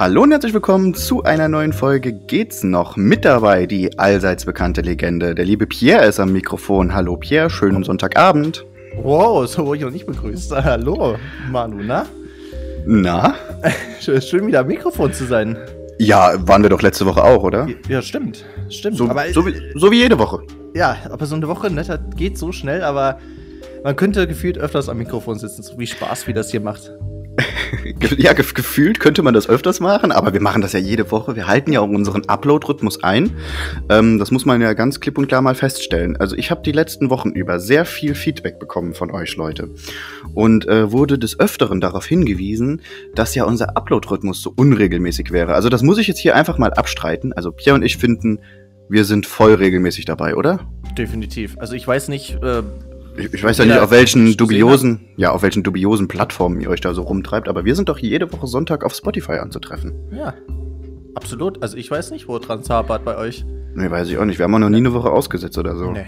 Hallo und herzlich willkommen zu einer neuen Folge Geht's noch? Mit dabei die allseits bekannte Legende. Der liebe Pierre ist am Mikrofon. Hallo Pierre, schönen Sonntagabend. Wow, so wurde ich noch nicht begrüßt. Hallo, Manu, na? Na? Schön wieder am Mikrofon zu sein. Ja, waren wir doch letzte Woche auch, oder? Ja, stimmt. Stimmt. So, aber, so, wie, so wie jede Woche. Ja, aber so eine Woche, ne, das geht so schnell, aber man könnte gefühlt öfters am Mikrofon sitzen, so wie Spaß, wie das hier macht. ja, gef gefühlt könnte man das öfters machen, aber wir machen das ja jede Woche. Wir halten ja auch unseren Upload-Rhythmus ein. Ähm, das muss man ja ganz klipp und klar mal feststellen. Also ich habe die letzten Wochen über sehr viel Feedback bekommen von euch Leute und äh, wurde des Öfteren darauf hingewiesen, dass ja unser Upload-Rhythmus so unregelmäßig wäre. Also das muss ich jetzt hier einfach mal abstreiten. Also Pierre und ich finden, wir sind voll regelmäßig dabei, oder? Definitiv. Also ich weiß nicht, äh, ich, ich weiß ja nicht, auf welchen dubiosen, ja, auf welchen dubiosen Plattformen ihr euch da so rumtreibt, aber wir sind doch jede Woche Sonntag auf Spotify anzutreffen. Ja, absolut. Also ich weiß nicht, wo dran hapert bei euch. Nee, weiß ich auch nicht. Wir haben auch noch nie eine Woche ausgesetzt oder so. Nee.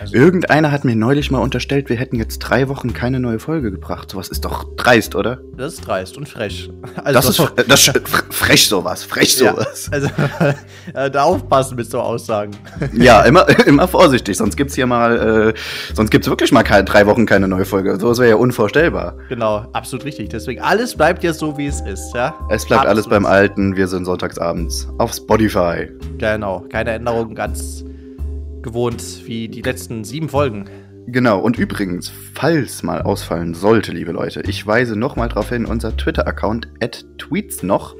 Also Irgendeiner hat mir neulich mal unterstellt, wir hätten jetzt drei Wochen keine neue Folge gebracht. Sowas ist doch dreist, oder? Das ist dreist und frech. Also das ist äh, das frech sowas, frech sowas. Ja, also äh, da aufpassen mit so Aussagen. Ja, immer, immer vorsichtig, sonst gibt's hier mal, äh, sonst gibt's wirklich mal keine, drei Wochen keine neue Folge. Sowas wäre ja unvorstellbar. Genau, absolut richtig. Deswegen alles bleibt ja so, wie es ist, ja? Es bleibt absolut. alles beim Alten. Wir sind sonntagsabends auf Spotify. Genau, keine Änderungen, ganz gewohnt wie die letzten sieben Folgen. Genau, und übrigens, falls mal ausfallen sollte, liebe Leute, ich weise nochmal darauf hin, unser Twitter-Account tweets noch,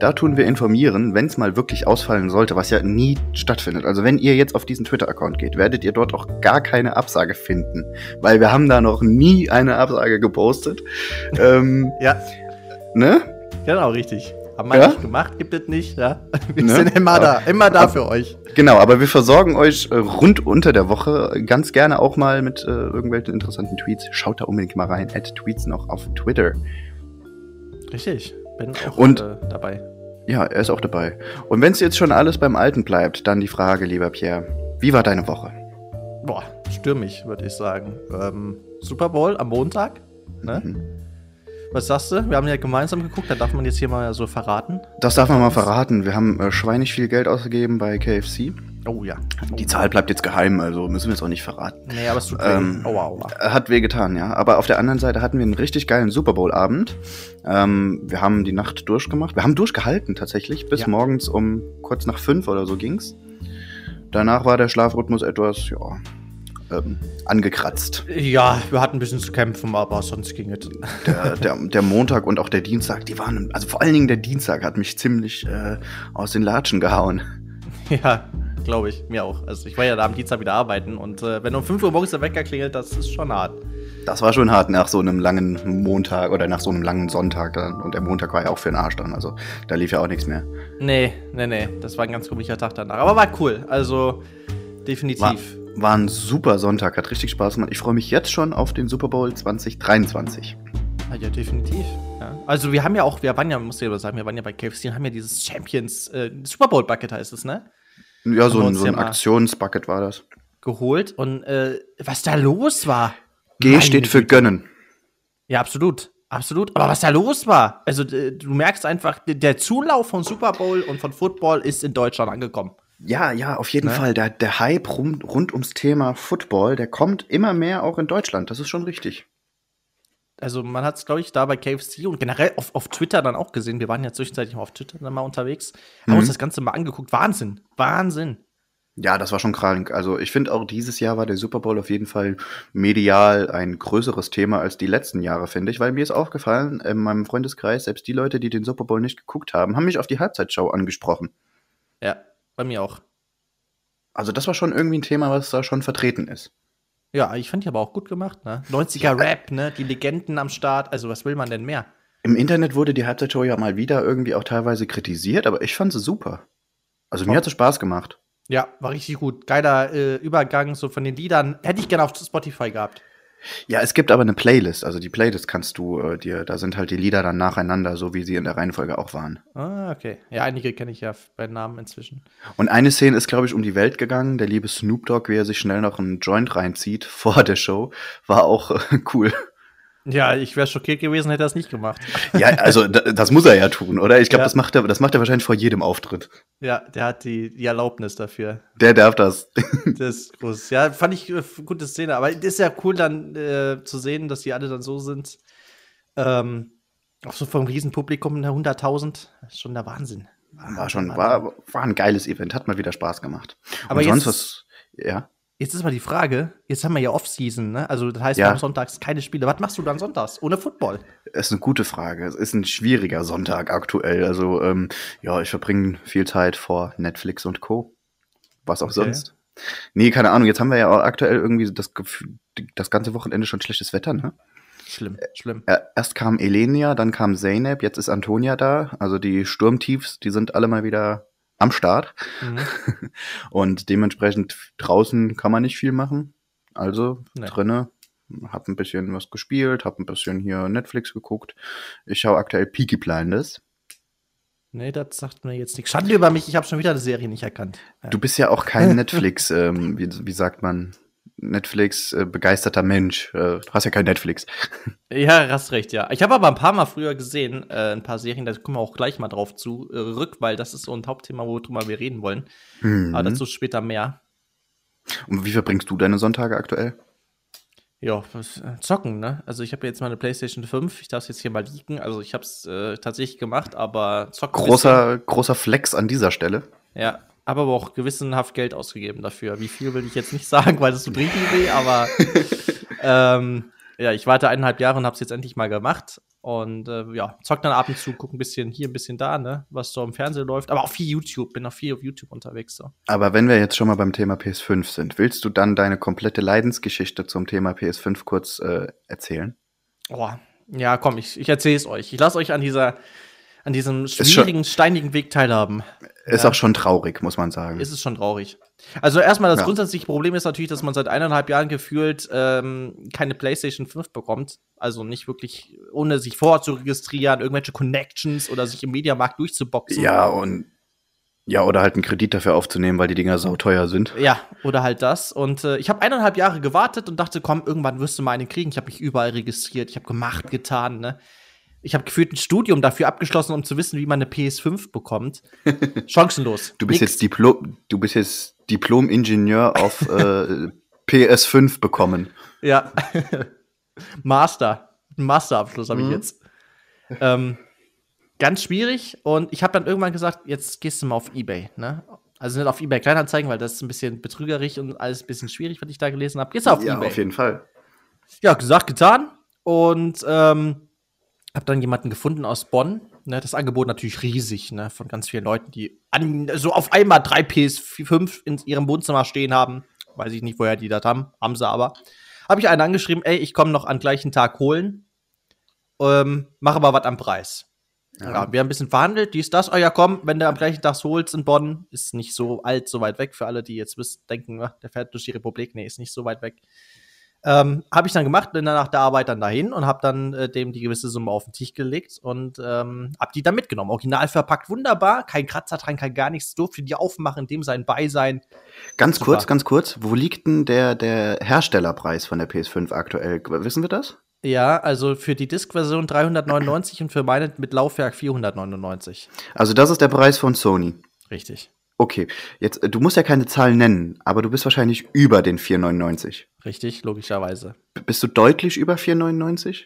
da tun wir informieren, wenn es mal wirklich ausfallen sollte, was ja nie stattfindet. Also wenn ihr jetzt auf diesen Twitter-Account geht, werdet ihr dort auch gar keine Absage finden, weil wir haben da noch nie eine Absage gepostet. ähm, ja. Ne? Genau, richtig. Haben wir ja? nicht gemacht, gibt es nicht, ja. Wir ne? sind immer da, immer da für euch. Genau, aber wir versorgen euch äh, rund unter der Woche ganz gerne auch mal mit äh, irgendwelchen interessanten Tweets. Schaut da unbedingt mal rein, at Tweets noch auf Twitter. Richtig, bin auch Und, äh, dabei. Ja, er ist auch dabei. Und wenn es jetzt schon alles beim Alten bleibt, dann die Frage, lieber Pierre, wie war deine Woche? Boah, stürmig, würde ich sagen. Ähm, Super Bowl am Montag, ne? Mhm. Was sagst du? Wir haben ja gemeinsam geguckt, da darf man jetzt hier mal so verraten. Das darf man mal verraten. Wir haben äh, schweinig viel Geld ausgegeben bei KFC. Oh ja. Die Zahl bleibt jetzt geheim, also müssen wir es auch nicht verraten. Nee, aber es tut ähm, weh. Aua, aua. Hat weh getan, ja. Aber auf der anderen Seite hatten wir einen richtig geilen Super Bowl-Abend. Ähm, wir haben die Nacht durchgemacht. Wir haben durchgehalten tatsächlich. Bis ja. morgens um kurz nach fünf oder so ging's. Danach war der Schlafrhythmus etwas, ja, ähm, angekratzt. Ja, wir hatten ein bisschen zu kämpfen, aber sonst ging es. Der, der, der, Montag und auch der Dienstag, die waren, also vor allen Dingen der Dienstag hat mich ziemlich äh, aus den Latschen gehauen. Ja, glaube ich, mir auch. Also ich war ja da am Dienstag wieder arbeiten und äh, wenn um 5 Uhr morgens der Wecker klingelt, das ist schon hart. Das war schon hart nach so einem langen Montag oder nach so einem langen Sonntag. Dann. Und der Montag war ja auch für den Arsch dann. Also da lief ja auch nichts mehr. Nee, nee, nee. Das war ein ganz komischer Tag danach. Aber war cool. Also definitiv. War, war ein super Sonntag, hat richtig Spaß gemacht. Ich freue mich jetzt schon auf den Super Bowl 2023. Ja, ja definitiv. Ja. Also wir haben ja auch, wir waren ja, muss ich aber sagen, wir waren ja bei KFC und haben ja dieses Champions, äh, Super Bowl Bucket heißt es, ne? Ja, so ein, so ein ja Aktionsbucket war das. Geholt und äh, was da los war. G Meine steht für gönnen. Ja, absolut. Absolut. Aber was da los war, also du merkst einfach, der Zulauf von Super Bowl und von Football ist in Deutschland angekommen. Ja, ja, auf jeden ne? Fall. Der, der Hype rund, rund ums Thema Football, der kommt immer mehr auch in Deutschland. Das ist schon richtig. Also man hat es, glaube ich, da bei KFC und generell auf, auf Twitter dann auch gesehen. Wir waren ja zwischenzeitlich mal auf Twitter dann mal unterwegs. Haben mhm. uns das Ganze mal angeguckt. Wahnsinn. Wahnsinn. Ja, das war schon krank. Also ich finde auch dieses Jahr war der Super Bowl auf jeden Fall medial ein größeres Thema als die letzten Jahre, finde ich, weil mir ist aufgefallen, in meinem Freundeskreis, selbst die Leute, die den Super Bowl nicht geguckt haben, haben mich auf die Halbzeitshow angesprochen. Ja, bei mir auch. Also das war schon irgendwie ein Thema, was da schon vertreten ist. Ja, ich fand die aber auch gut gemacht, ne? 90er Rap, ne? Die Legenden am Start, also was will man denn mehr? Im Internet wurde die Halbzeitshow ja mal wieder irgendwie auch teilweise kritisiert, aber ich fand sie super. Also mir hat es Spaß gemacht. Ja, war richtig gut. Geiler äh, Übergang so von den Liedern. Hätte ich gerne auf Spotify gehabt. Ja, es gibt aber eine Playlist. Also die Playlist kannst du äh, dir, da sind halt die Lieder dann nacheinander, so wie sie in der Reihenfolge auch waren. Ah, okay. Ja, einige kenne ich ja bei Namen inzwischen. Und eine Szene ist, glaube ich, um die Welt gegangen. Der liebe Snoop Dogg, wie er sich schnell noch einen Joint reinzieht vor der Show, war auch äh, cool. Ja, ich wäre schockiert gewesen, hätte er es nicht gemacht. Ja, also das muss er ja tun, oder? Ich glaube, ja. das macht er, das macht er wahrscheinlich vor jedem Auftritt. Ja, der hat die, die Erlaubnis dafür. Der darf das. Das ist groß. Ja, fand ich eine äh, gute Szene. Aber es ist ja cool dann äh, zu sehen, dass die alle dann so sind. Ähm, auch so vom Riesenpublikum 100.000. Schon der Wahnsinn. War schon, war, war ein geiles Event, hat mal wieder Spaß gemacht. Aber Und sonst was, ja. Jetzt ist mal die Frage, jetzt haben wir ja Off-Season, ne? Also das heißt, ja. wir sonntags keine Spiele. Was machst du dann sonntags ohne Football? Das ist eine gute Frage. Es ist ein schwieriger Sonntag aktuell. Also ähm, ja, ich verbringe viel Zeit vor Netflix und Co. Was auch okay. sonst. Nee, keine Ahnung. Jetzt haben wir ja auch aktuell irgendwie das Gefühl, das ganze Wochenende schon schlechtes Wetter, ne? Schlimm, schlimm. Erst kam Elenia, dann kam Zeynep, jetzt ist Antonia da. Also die Sturmtiefs, die sind alle mal wieder am Start. Mhm. Und dementsprechend draußen kann man nicht viel machen. Also nee. drinne hab ein bisschen was gespielt, hab ein bisschen hier Netflix geguckt. Ich schaue aktuell Peaky Blinders. Nee, das sagt mir jetzt nichts. Schande über mich, ich habe schon wieder eine Serie nicht erkannt. Ja. Du bist ja auch kein Netflix, ähm, wie, wie sagt man, Netflix äh, begeisterter Mensch. Äh, du hast ja kein Netflix. Ja, hast recht, ja. Ich habe aber ein paar Mal früher gesehen, äh, ein paar Serien, da kommen wir auch gleich mal drauf zu, äh, weil das ist so ein Hauptthema, worüber wir reden wollen. Mhm. Aber dazu später mehr. Und wie verbringst du deine Sonntage aktuell? Ja, zocken, ne? Also ich habe jetzt meine PlayStation 5, ich darf es jetzt hier mal liegen. Also ich habe es tatsächlich gemacht, aber zocken. Großer, großer Flex an dieser Stelle. Ja, habe aber auch gewissenhaft Geld ausgegeben dafür. Wie viel will ich jetzt nicht sagen, weil das tut richtig weh, aber ähm, ja, ich warte eineinhalb Jahre und habe es jetzt endlich mal gemacht. Und äh, ja, zock dann ab und zu, guck ein bisschen hier, ein bisschen da, ne, was so im Fernsehen läuft. Aber auch viel YouTube, bin auch viel auf YouTube unterwegs. So. Aber wenn wir jetzt schon mal beim Thema PS5 sind, willst du dann deine komplette Leidensgeschichte zum Thema PS5 kurz äh, erzählen? Oh, ja, komm, ich, ich erzähle es euch. Ich lasse euch an dieser an diesem schwierigen, steinigen Weg teilhaben. Ist ja. auch schon traurig, muss man sagen. Ist es schon traurig. Also erstmal das ja. grundsätzliche Problem ist natürlich, dass man seit eineinhalb Jahren gefühlt ähm, keine PlayStation 5 bekommt. Also nicht wirklich, ohne sich vorzuregistrieren, irgendwelche Connections oder sich im Mediamarkt durchzuboxen. Ja, und ja, oder halt einen Kredit dafür aufzunehmen, weil die Dinger so teuer sind. Ja, oder halt das. Und äh, ich habe eineinhalb Jahre gewartet und dachte, komm, irgendwann wirst du mal einen kriegen. Ich habe mich überall registriert, ich habe gemacht, getan, ne? Ich habe gefühlt ein Studium dafür abgeschlossen, um zu wissen, wie man eine PS5 bekommt. Chancenlos. du bist Nix. jetzt Diplom, du bist jetzt Diplom-Ingenieur auf äh, PS5 bekommen. Ja. Master. Masterabschluss habe ich mhm. jetzt. Ähm, ganz schwierig. Und ich habe dann irgendwann gesagt, jetzt gehst du mal auf Ebay. Ne? Also nicht auf Ebay Kleinanzeigen, weil das ist ein bisschen betrügerisch und alles ein bisschen schwierig, was ich da gelesen habe. Gehst du auf ja, Ebay. auf jeden Fall. Ja, gesagt, getan. Und ähm, habe dann jemanden gefunden aus Bonn. Ne, das Angebot natürlich riesig, ne, von ganz vielen Leuten, die an, so auf einmal drei PS5 in ihrem Wohnzimmer stehen haben. Weiß ich nicht, woher die das haben, haben sie aber. Habe ich einen angeschrieben, ey, ich komme noch am gleichen Tag holen, ähm, mach aber was am Preis. Ja. ja. wir haben ein bisschen verhandelt, dies, das. Oh ja, komm, wenn du am gleichen Tag holst in Bonn, ist nicht so alt, so weit weg für alle, die jetzt wissen, denken, der fährt durch die Republik. Nee, ist nicht so weit weg. Ähm, habe ich dann gemacht, bin dann nach der Arbeit dann dahin und habe dann äh, dem die gewisse Summe auf den Tisch gelegt und ähm, habe die dann mitgenommen. Original verpackt, wunderbar, kein Kratzer dran, kein gar nichts, durfte die aufmachen, dem sein Beisein. Ganz Super. kurz, ganz kurz, wo liegt denn der, der Herstellerpreis von der PS5 aktuell? Wissen wir das? Ja, also für die Disk-Version 399 und für meine mit Laufwerk 499. Also das ist der Preis von Sony. Richtig. Okay, jetzt, äh, du musst ja keine Zahlen nennen, aber du bist wahrscheinlich über den 4,99. Richtig, logischerweise. bist du deutlich über 4,99?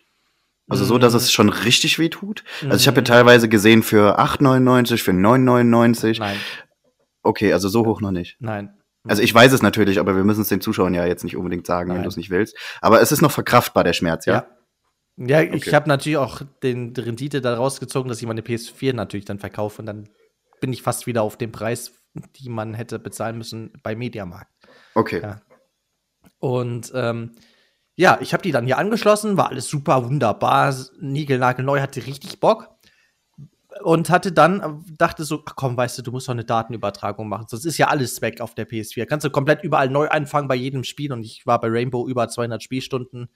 Also so, dass es schon richtig weh tut? Also ich habe ja teilweise gesehen für 8,99, für 9,99. Nein. Okay, also so hoch noch nicht. Nein. Also ich weiß es natürlich, aber wir müssen es den Zuschauern ja jetzt nicht unbedingt sagen, Nein. wenn du es nicht willst. Aber es ist noch verkraftbar, der Schmerz, ja? Ja, ja okay. ich habe natürlich auch den Rendite daraus gezogen, dass ich meine PS4 natürlich dann verkaufe und dann bin ich fast wieder auf dem Preis die man hätte bezahlen müssen bei Mediamarkt. Okay. Ja. Und ähm, ja, ich habe die dann hier angeschlossen, war alles super wunderbar, niegelnagelneu, hatte richtig Bock. Und hatte dann, dachte so, ach komm, weißt du, du musst doch eine Datenübertragung machen. Sonst ist ja alles weg auf der PS4. Kannst du komplett überall neu anfangen bei jedem Spiel. Und ich war bei Rainbow über 200 Spielstunden.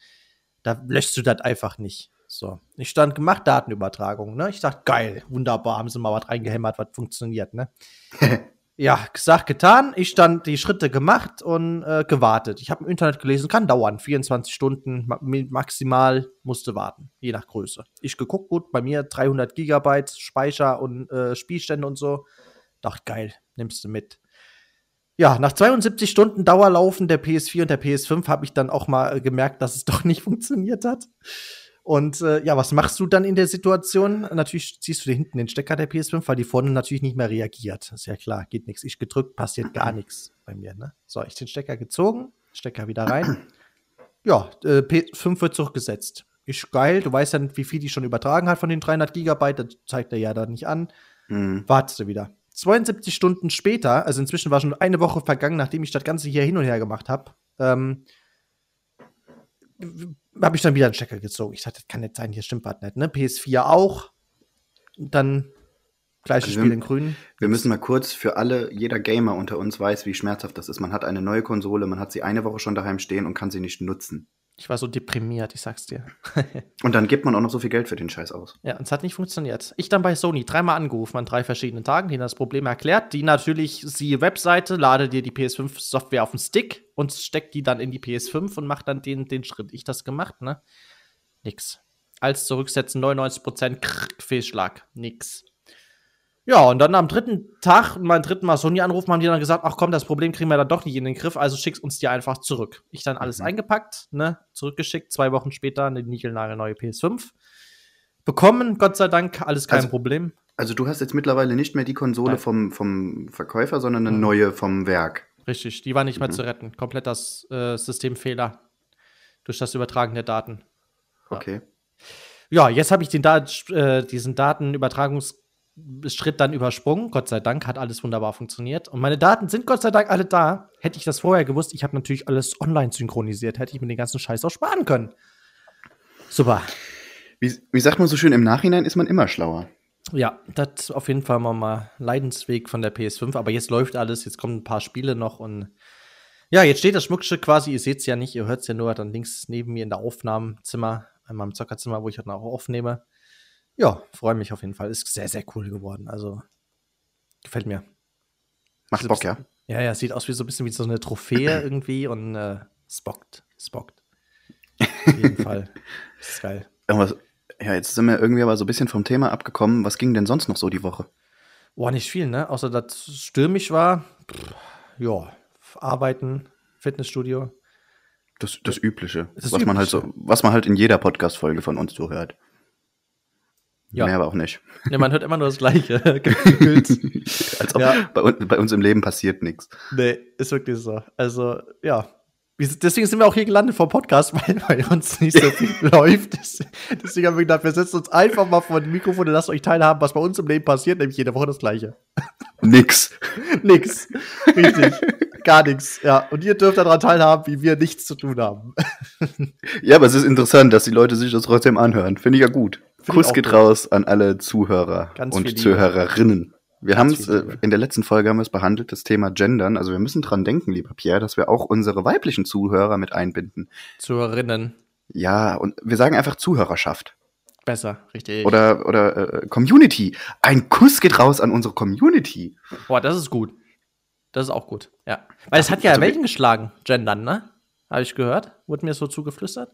Da löschst du das einfach nicht. So, ich stand gemacht, Datenübertragung, ne? Ich dachte, geil, wunderbar, haben sie mal was reingehämmert, was funktioniert, ne? ja, gesagt, getan. Ich dann die Schritte gemacht und äh, gewartet. Ich habe im Internet gelesen, kann dauern. 24 Stunden ma maximal musste warten, je nach Größe. Ich geguckt, gut, bei mir 300 Gigabyte Speicher und äh, Spielstände und so. Dachte, geil, nimmst du mit. Ja, nach 72 Stunden Dauerlaufen der PS4 und der PS5 habe ich dann auch mal gemerkt, dass es doch nicht funktioniert hat. Und äh, ja, was machst du dann in der Situation? Natürlich ziehst du dir hinten den Stecker der PS5, weil die vorne natürlich nicht mehr reagiert. Ist ja klar, geht nichts. Ich gedrückt, passiert gar nichts bei mir. Ne? So, ich den Stecker gezogen, Stecker wieder rein. Ja, äh, P5 wird zurückgesetzt. Ist geil, du weißt ja, wie viel die schon übertragen hat von den 300 Gigabyte, das zeigt er ja da nicht an. Mhm. Wartest du wieder. 72 Stunden später, also inzwischen war schon eine Woche vergangen, nachdem ich das Ganze hier hin und her gemacht habe, ähm, habe ich dann wieder einen Stecker gezogen. Ich dachte, das kann nicht sein, hier stimmt was nicht. Ne? PS4 auch. Dann gleiches also Spiel in grün. Wir müssen mal kurz für alle, jeder Gamer unter uns weiß, wie schmerzhaft das ist. Man hat eine neue Konsole, man hat sie eine Woche schon daheim stehen und kann sie nicht nutzen. Ich war so deprimiert, ich sag's dir. und dann gibt man auch noch so viel Geld für den Scheiß aus. Ja, und es hat nicht funktioniert. Ich dann bei Sony dreimal angerufen an drei verschiedenen Tagen, denen das Problem erklärt. Die natürlich, siehe Webseite, lade dir die PS5-Software auf den Stick und steckt die dann in die PS5 und macht dann den, den Schritt. Ich das gemacht, ne? Nix. Als zurücksetzen, 99% Krrr, Fehlschlag. Nix. Ja, und dann am dritten Tag, mein dritten Mal Sony anrufen, haben die dann gesagt, ach komm, das Problem kriegen wir dann doch nicht in den Griff, also schick's uns dir einfach zurück. Ich dann alles mhm. eingepackt, ne, zurückgeschickt, zwei Wochen später eine neue PS5. Bekommen, Gott sei Dank, alles kein also, Problem. Also du hast jetzt mittlerweile nicht mehr die Konsole vom, vom Verkäufer, sondern eine mhm. neue vom Werk. Richtig, die war nicht mehr mhm. zu retten. Komplett das äh, Systemfehler durch das Übertragen der Daten. Ja. Okay. Ja, jetzt habe ich den da äh, diesen Datenübertragungs Schritt dann übersprungen. Gott sei Dank hat alles wunderbar funktioniert. Und meine Daten sind Gott sei Dank alle da. Hätte ich das vorher gewusst, ich habe natürlich alles online synchronisiert, hätte ich mir den ganzen Scheiß auch sparen können. Super. Wie, wie sagt man so schön, im Nachhinein ist man immer schlauer. Ja, das auf jeden Fall mal, mal Leidensweg von der PS5. Aber jetzt läuft alles, jetzt kommen ein paar Spiele noch und ja, jetzt steht das Schmuckstück quasi, ihr seht es ja nicht, ihr hört es ja nur dann links neben mir in der Aufnahmezimmer, in meinem Zockerzimmer, wo ich dann auch aufnehme. Ja, freue mich auf jeden Fall. Ist sehr, sehr cool geworden. Also gefällt mir. Macht so Bock, ja? Ja, ja, sieht aus wie so ein bisschen wie so eine Trophäe irgendwie und äh, spockt, spockt. Auf jeden Fall. Das ist geil. Irgendwas, ja, jetzt sind wir irgendwie aber so ein bisschen vom Thema abgekommen. Was ging denn sonst noch so die Woche? Boah, nicht viel, ne? Außer dass es stürmisch war. Ja, arbeiten, Fitnessstudio. Das, das Übliche, das was Übliche. man halt so, was man halt in jeder Podcast-Folge von uns so hört. Ja. Mehr aber auch nicht. Ja, man hört immer nur das Gleiche. Als ob ja. bei, bei, uns im Leben passiert nichts. Nee, ist wirklich so. Also, ja. Deswegen sind wir auch hier gelandet vor Podcast, weil bei uns nicht so viel läuft. Deswegen haben wir gedacht, wir setzen uns einfach mal vor dem Mikrofon und lasst euch teilhaben, was bei uns im Leben passiert, nämlich jede Woche das Gleiche. Nix. nix. Richtig. Gar nichts. Ja. Und ihr dürft daran teilhaben, wie wir nichts zu tun haben. ja, aber es ist interessant, dass die Leute sich das trotzdem anhören. Finde ich ja gut. Kuss geht gut. raus an alle Zuhörer Ganz und Zuhörerinnen. Wir haben es äh, in der letzten Folge haben wir es behandelt, das Thema Gendern. Also wir müssen dran denken, lieber Pierre, dass wir auch unsere weiblichen Zuhörer mit einbinden. Zuhörerinnen. Ja, und wir sagen einfach Zuhörerschaft. Besser, richtig. Oder, oder äh, Community. Ein Kuss geht raus an unsere Community. Boah, das ist gut. Das ist auch gut, ja. Weil es hat ja also, Wellen geschlagen, Gendern, ne? Habe ich gehört. Wurde mir so zugeflüstert.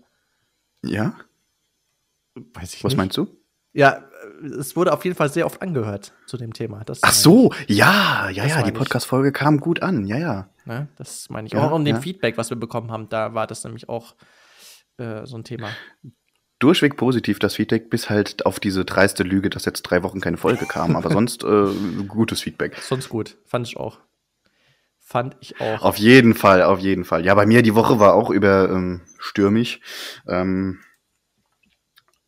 Ja? Weiß ich Was nicht. meinst du? Ja, es wurde auf jeden Fall sehr oft angehört zu dem Thema. Das Ach so, ja, ja, ja, die Podcast-Folge kam gut an, ja, ja. Ne, das meine ich ja, auch. Und ja. dem Feedback, was wir bekommen haben, da war das nämlich auch äh, so ein Thema. Durchweg positiv das Feedback, bis halt auf diese dreiste Lüge, dass jetzt drei Wochen keine Folge kam. Aber sonst äh, gutes Feedback. Sonst gut, fand ich auch. Fand ich auch. Auf jeden Fall, auf jeden Fall. Ja, bei mir die Woche war auch über ähm, stürmig. Ähm,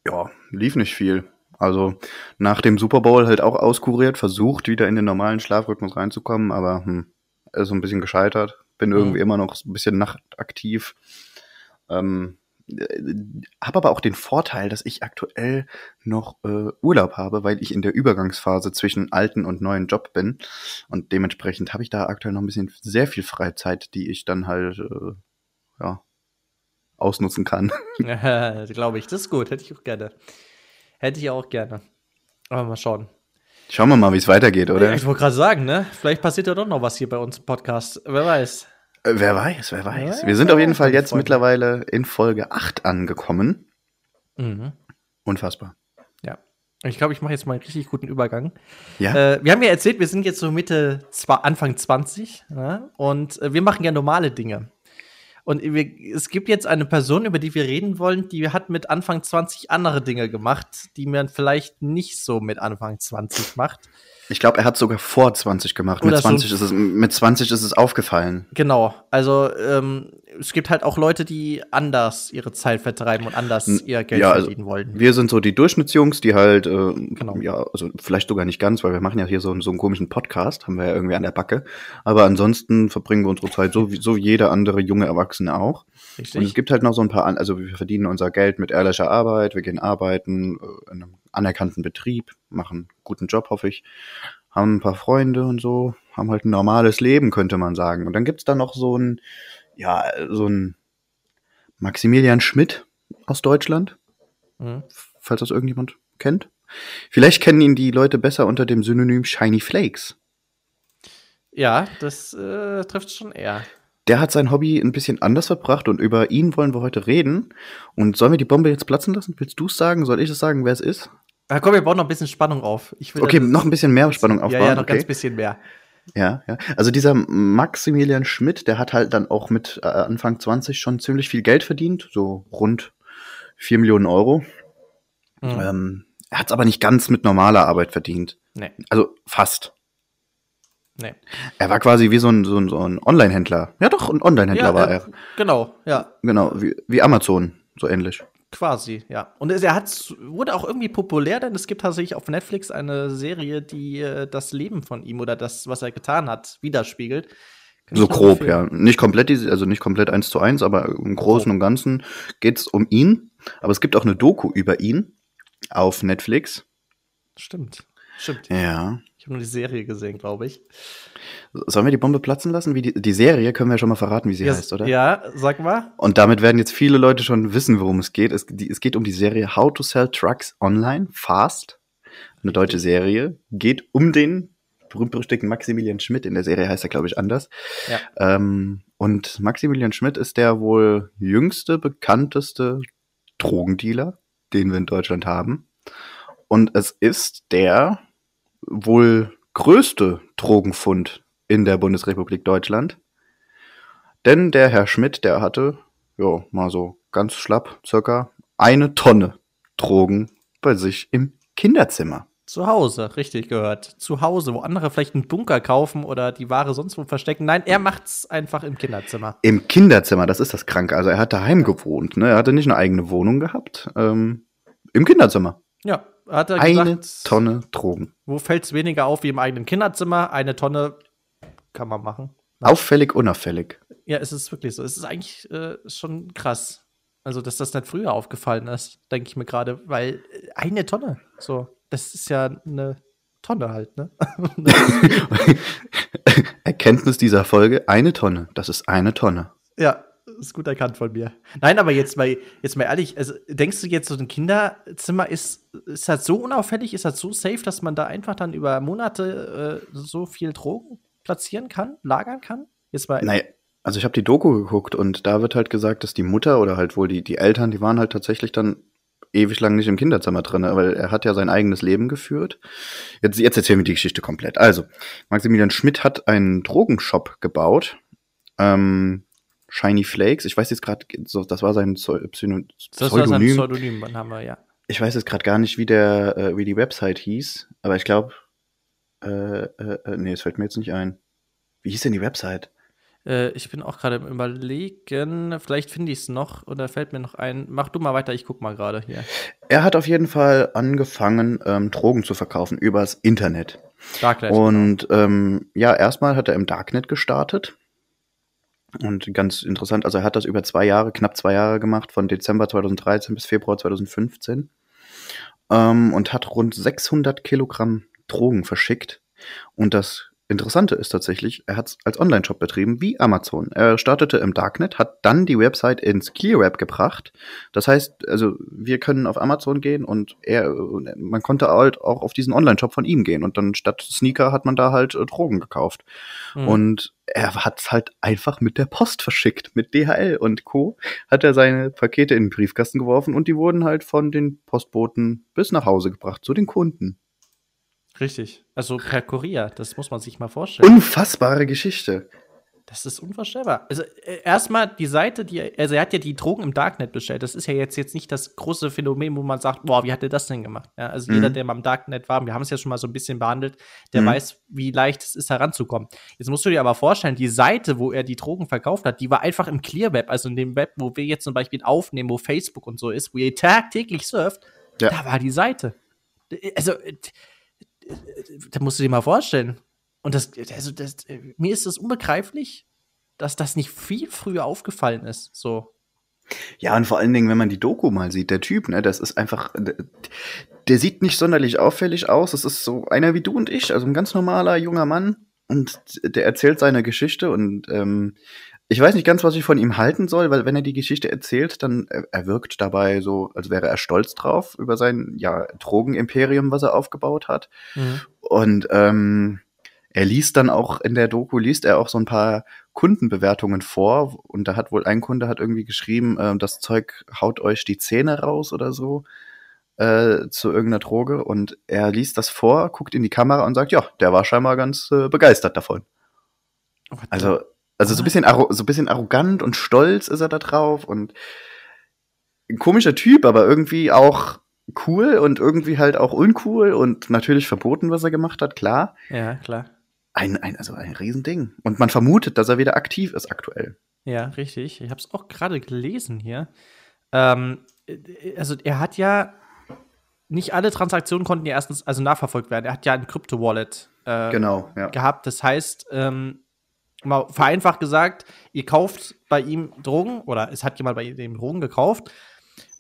ja, lief nicht viel. Also nach dem Super Bowl halt auch auskuriert, versucht wieder in den normalen Schlafrhythmus reinzukommen, aber hm, ist so ein bisschen gescheitert. Bin mhm. irgendwie immer noch ein bisschen nachtaktiv. Ähm, habe aber auch den Vorteil, dass ich aktuell noch äh, Urlaub habe, weil ich in der Übergangsphase zwischen alten und neuen Job bin. Und dementsprechend habe ich da aktuell noch ein bisschen sehr viel Freizeit, die ich dann halt äh, ja, ausnutzen kann. Glaube ich, das ist gut, hätte ich auch gerne. Hätte ich auch gerne. Aber mal schauen. Schauen wir mal, wie es weitergeht, oder? Ja, ich wollte gerade sagen, ne? Vielleicht passiert ja doch noch was hier bei uns im Podcast. Wer weiß. Äh, wer weiß, wer weiß. Ja, wir sind auf jeden ja, Fall jetzt Folge. mittlerweile in Folge 8 angekommen. Mhm. Unfassbar. Ja. Ich glaube, ich mache jetzt mal einen richtig guten Übergang. Ja? Äh, wir haben ja erzählt, wir sind jetzt so Mitte, zwar Anfang 20 ne? und äh, wir machen ja normale Dinge. Und wir, es gibt jetzt eine Person, über die wir reden wollen, die hat mit Anfang 20 andere Dinge gemacht, die man vielleicht nicht so mit Anfang 20 macht. Ich glaube, er hat sogar vor 20 gemacht. Mit Oder so- 20, ist es, mit 20 ist es aufgefallen. Genau, also ähm, es gibt halt auch Leute, die anders ihre Zeit vertreiben und anders ihr Geld ja, also verdienen wollen. Wir sind so die Durchschnittsjungs, die halt, äh, Genau. ja, also vielleicht sogar nicht ganz, weil wir machen ja hier so, so einen komischen Podcast, haben wir ja irgendwie an der Backe. Aber ansonsten verbringen wir unsere Zeit so wie, so wie jeder andere junge Erwachsene auch. Und es Richtig? gibt halt noch so ein paar, also wir verdienen unser Geld mit ehrlicher Arbeit, wir gehen arbeiten äh, in einem anerkannten Betrieb, machen einen guten Job, hoffe ich, haben ein paar Freunde und so, haben halt ein normales Leben, könnte man sagen. Und dann gibt's da noch so ein, ja, so ein Maximilian Schmidt aus Deutschland, Mhm. falls das irgendjemand kennt. Vielleicht kennen ihn die Leute besser unter dem Synonym Shiny Flakes. Ja, das äh, trifft schon eher. Der hat sein Hobby ein bisschen anders verbracht und über ihn wollen wir heute reden. Und sollen wir die Bombe jetzt platzen lassen? Willst du es sagen? Soll ich es sagen, wer es ist? Ah, komm, wir bauen noch ein bisschen Spannung auf. Ich will Okay, noch ein bisschen mehr Spannung aufbauen. Ja, ja, noch okay. ganz bisschen mehr. Ja, ja. Also dieser Maximilian Schmidt, der hat halt dann auch mit äh, Anfang 20 schon ziemlich viel Geld verdient, so rund 4 Millionen Euro. Mhm. Ähm, er hat es aber nicht ganz mit normaler Arbeit verdient. Nee, Also fast. Nee. Er war quasi wie so ein, so ein, so ein Online-Händler. Ja, doch, ein Online-Händler Ja, war äh, er. Genau, ja, Genau, wie, wie Amazon, so ähnlich. quasi, ja. Und es- er hat, wurde auch irgendwie populär, denn es gibt tatsächlich auf Netflix eine Serie, die äh, das Leben von ihm oder das, was er getan hat, widerspiegelt. Kann So grob, ja. Nicht komplett, also nicht komplett eins zu eins, aber im Großen und Ganzen geht's um ihn. Aber es gibt auch eine Doku über ihn auf Netflix. Stimmt, stimmt. Ja. Ich habe nur die Serie gesehen, glaube ich. Sollen wir die Bombe platzen lassen? Wie die, die Serie können wir ja schon mal verraten, wie sie ja, heißt, oder? Ja, sag mal. Und damit werden jetzt viele Leute schon wissen, worum es geht. Es, die, es geht um die Serie How to Sell Trucks Online Fast. Eine deutsche Serie. Geht um den berühmt-berüchtigten Maximilian Schmidt. In der Serie heißt er, glaube ich, anders. Ja. Ähm, und Maximilian Schmidt ist der wohl jüngste, bekannteste Drogendealer, den wir in Deutschland haben. Und es ist der wohl größte Drogenfund in der Bundesrepublik Deutschland. Denn der Herr Schmidt, der hatte, ja, mal so ganz schlapp, circa eine Tonne Drogen bei sich im Kinderzimmer. Zu Hause, richtig gehört. Zu Hause, wo andere vielleicht einen Bunker kaufen oder die Ware sonst wo verstecken. Nein, er macht's einfach im Kinderzimmer. Im Kinderzimmer, das ist das Kranke. Also er hat daheim gewohnt, ne? Er hatte nicht eine eigene Wohnung gehabt. Ähm, Im Kinderzimmer. Ja, hat er Eine gesagt, Tonne Drogen. Wo fällt's weniger auf wie im eigenen Kinderzimmer? Eine Tonne kann man machen. Auffällig, unauffällig. Ja, es ist wirklich so. Es ist eigentlich äh, schon krass. Also, dass das nicht früher aufgefallen ist, denke ich mir gerade, weil äh, eine Tonne, so, das ist ja eine Tonne halt, ne? Erkenntnis dieser Folge, eine Tonne. Das ist eine Tonne. Ja, ist gut erkannt von mir. Nein, aber jetzt mal, jetzt mal ehrlich, also denkst du jetzt, so ein Kinderzimmer ist, ist das so unauffällig, ist das so safe, dass man da einfach dann über Monate äh, so viel Drogen platzieren kann, lagern kann? Jetzt mal, Naja, also ich habe die Doku geguckt und da wird halt gesagt, dass die Mutter oder halt wohl die, die Eltern, die waren halt tatsächlich dann ewig lang nicht im Kinderzimmer drin, weil er hat ja sein eigenes Leben geführt. Jetzt, jetzt erzählen wir die Geschichte komplett. Also, Maximilian Schmidt hat einen Drogenshop gebaut. Ähm, Shiny Flakes, ich weiß jetzt gerade, so, das war sein Pseu- Pseudo- das war sein Pseudonym. Pseudonym, wann haben wir, ja. Ich weiß jetzt gerade gar nicht, wie der, äh, wie die Website hieß, aber ich glaube, äh, äh, äh, nee, es fällt mir jetzt nicht ein. Wie hieß denn die Website? Äh, ich bin auch gerade im Überlegen, vielleicht finde ich es noch oder fällt mir noch ein. Mach du mal weiter, ich guck mal gerade hier. Er hat auf jeden Fall angefangen, ähm, Drogen zu verkaufen übers Internet. Darknet. Und ähm, ja, erstmal hat er im Darknet gestartet. Und ganz interessant, also er hat das über zwei Jahre, knapp zwei Jahre gemacht, von Dezember 2013 bis Februar 2015. Ähm, und hat rund 600 Kilogramm Drogen verschickt. Und das Interessante ist tatsächlich, er hat es als Online-Shop betrieben, wie Amazon. Er startete im Darknet, hat dann die Website ins ClearWeb gebracht. Das heißt, also wir können auf Amazon gehen und er, man konnte halt auch auf diesen Online-Shop von ihm gehen und dann statt Sneaker hat man da halt äh, Drogen gekauft. Mhm. Und er hat es halt einfach mit der Post verschickt, mit DHL und Co. hat er seine Pakete in den Briefkasten geworfen und die wurden halt von den Postboten bis nach Hause gebracht, zu den Kunden. Richtig. Also per Kurier, das muss man sich mal vorstellen. Unfassbare Geschichte. Das ist unvorstellbar. Also äh, erstmal die Seite, die also er hat ja die Drogen im Darknet bestellt. Das ist ja jetzt jetzt nicht das große Phänomen, wo man sagt, boah, wie hat er das denn gemacht? Ja, also mhm. jeder, der mal im Darknet war, wir haben es ja schon mal so ein bisschen behandelt, der mhm. weiß, wie leicht es ist, heranzukommen. Jetzt musst du dir aber vorstellen, die Seite, wo er die Drogen verkauft hat, die war einfach im Clear Web, also in dem Web, wo wir jetzt zum Beispiel aufnehmen, wo Facebook und so ist, wo ihr tagtäglich surft, ja. da war die Seite. Also da musst du dir mal vorstellen. Und das, also das, mir ist das unbegreiflich, dass das nicht viel früher aufgefallen ist. So. Ja, und vor allen Dingen, wenn man die Doku mal sieht, der Typ, ne, das ist einfach, der sieht nicht sonderlich auffällig aus. Das ist so einer wie du und ich, also ein ganz normaler junger Mann. Und der erzählt seine Geschichte und ähm, ich weiß nicht ganz, was ich von ihm halten soll, weil wenn er die Geschichte erzählt, dann er, er wirkt dabei so, als wäre er stolz drauf über sein ja Drogenimperium, was er aufgebaut hat. Mhm. Und ähm, er liest dann auch in der Doku liest er auch so ein paar Kundenbewertungen vor und da hat wohl ein Kunde hat irgendwie geschrieben, äh, das Zeug haut euch die Zähne raus oder so äh, zu irgendeiner Droge und er liest das vor, guckt in die Kamera und sagt, ja, der war scheinbar ganz äh, begeistert davon. Oh, also also so ein bisschen, so ein bisschen arrogant und stolz ist er da drauf und ein komischer Typ, aber irgendwie auch cool und irgendwie halt auch uncool und natürlich verboten, was er gemacht hat, klar. Ja, klar. Ein, ein, also ein Riesending. Und man vermutet, dass er wieder aktiv ist aktuell. Ja, richtig. Ich habe es auch gerade gelesen hier. Ähm, also er hat ja nicht alle Transaktionen konnten ja erstens also nachverfolgt werden. Er hat ja ein Krypto-Wallet äh, genau, ja. gehabt. Das heißt, ähm, mal vereinfacht gesagt, ihr kauft bei ihm Drogen oder es hat jemand bei ihm Drogen gekauft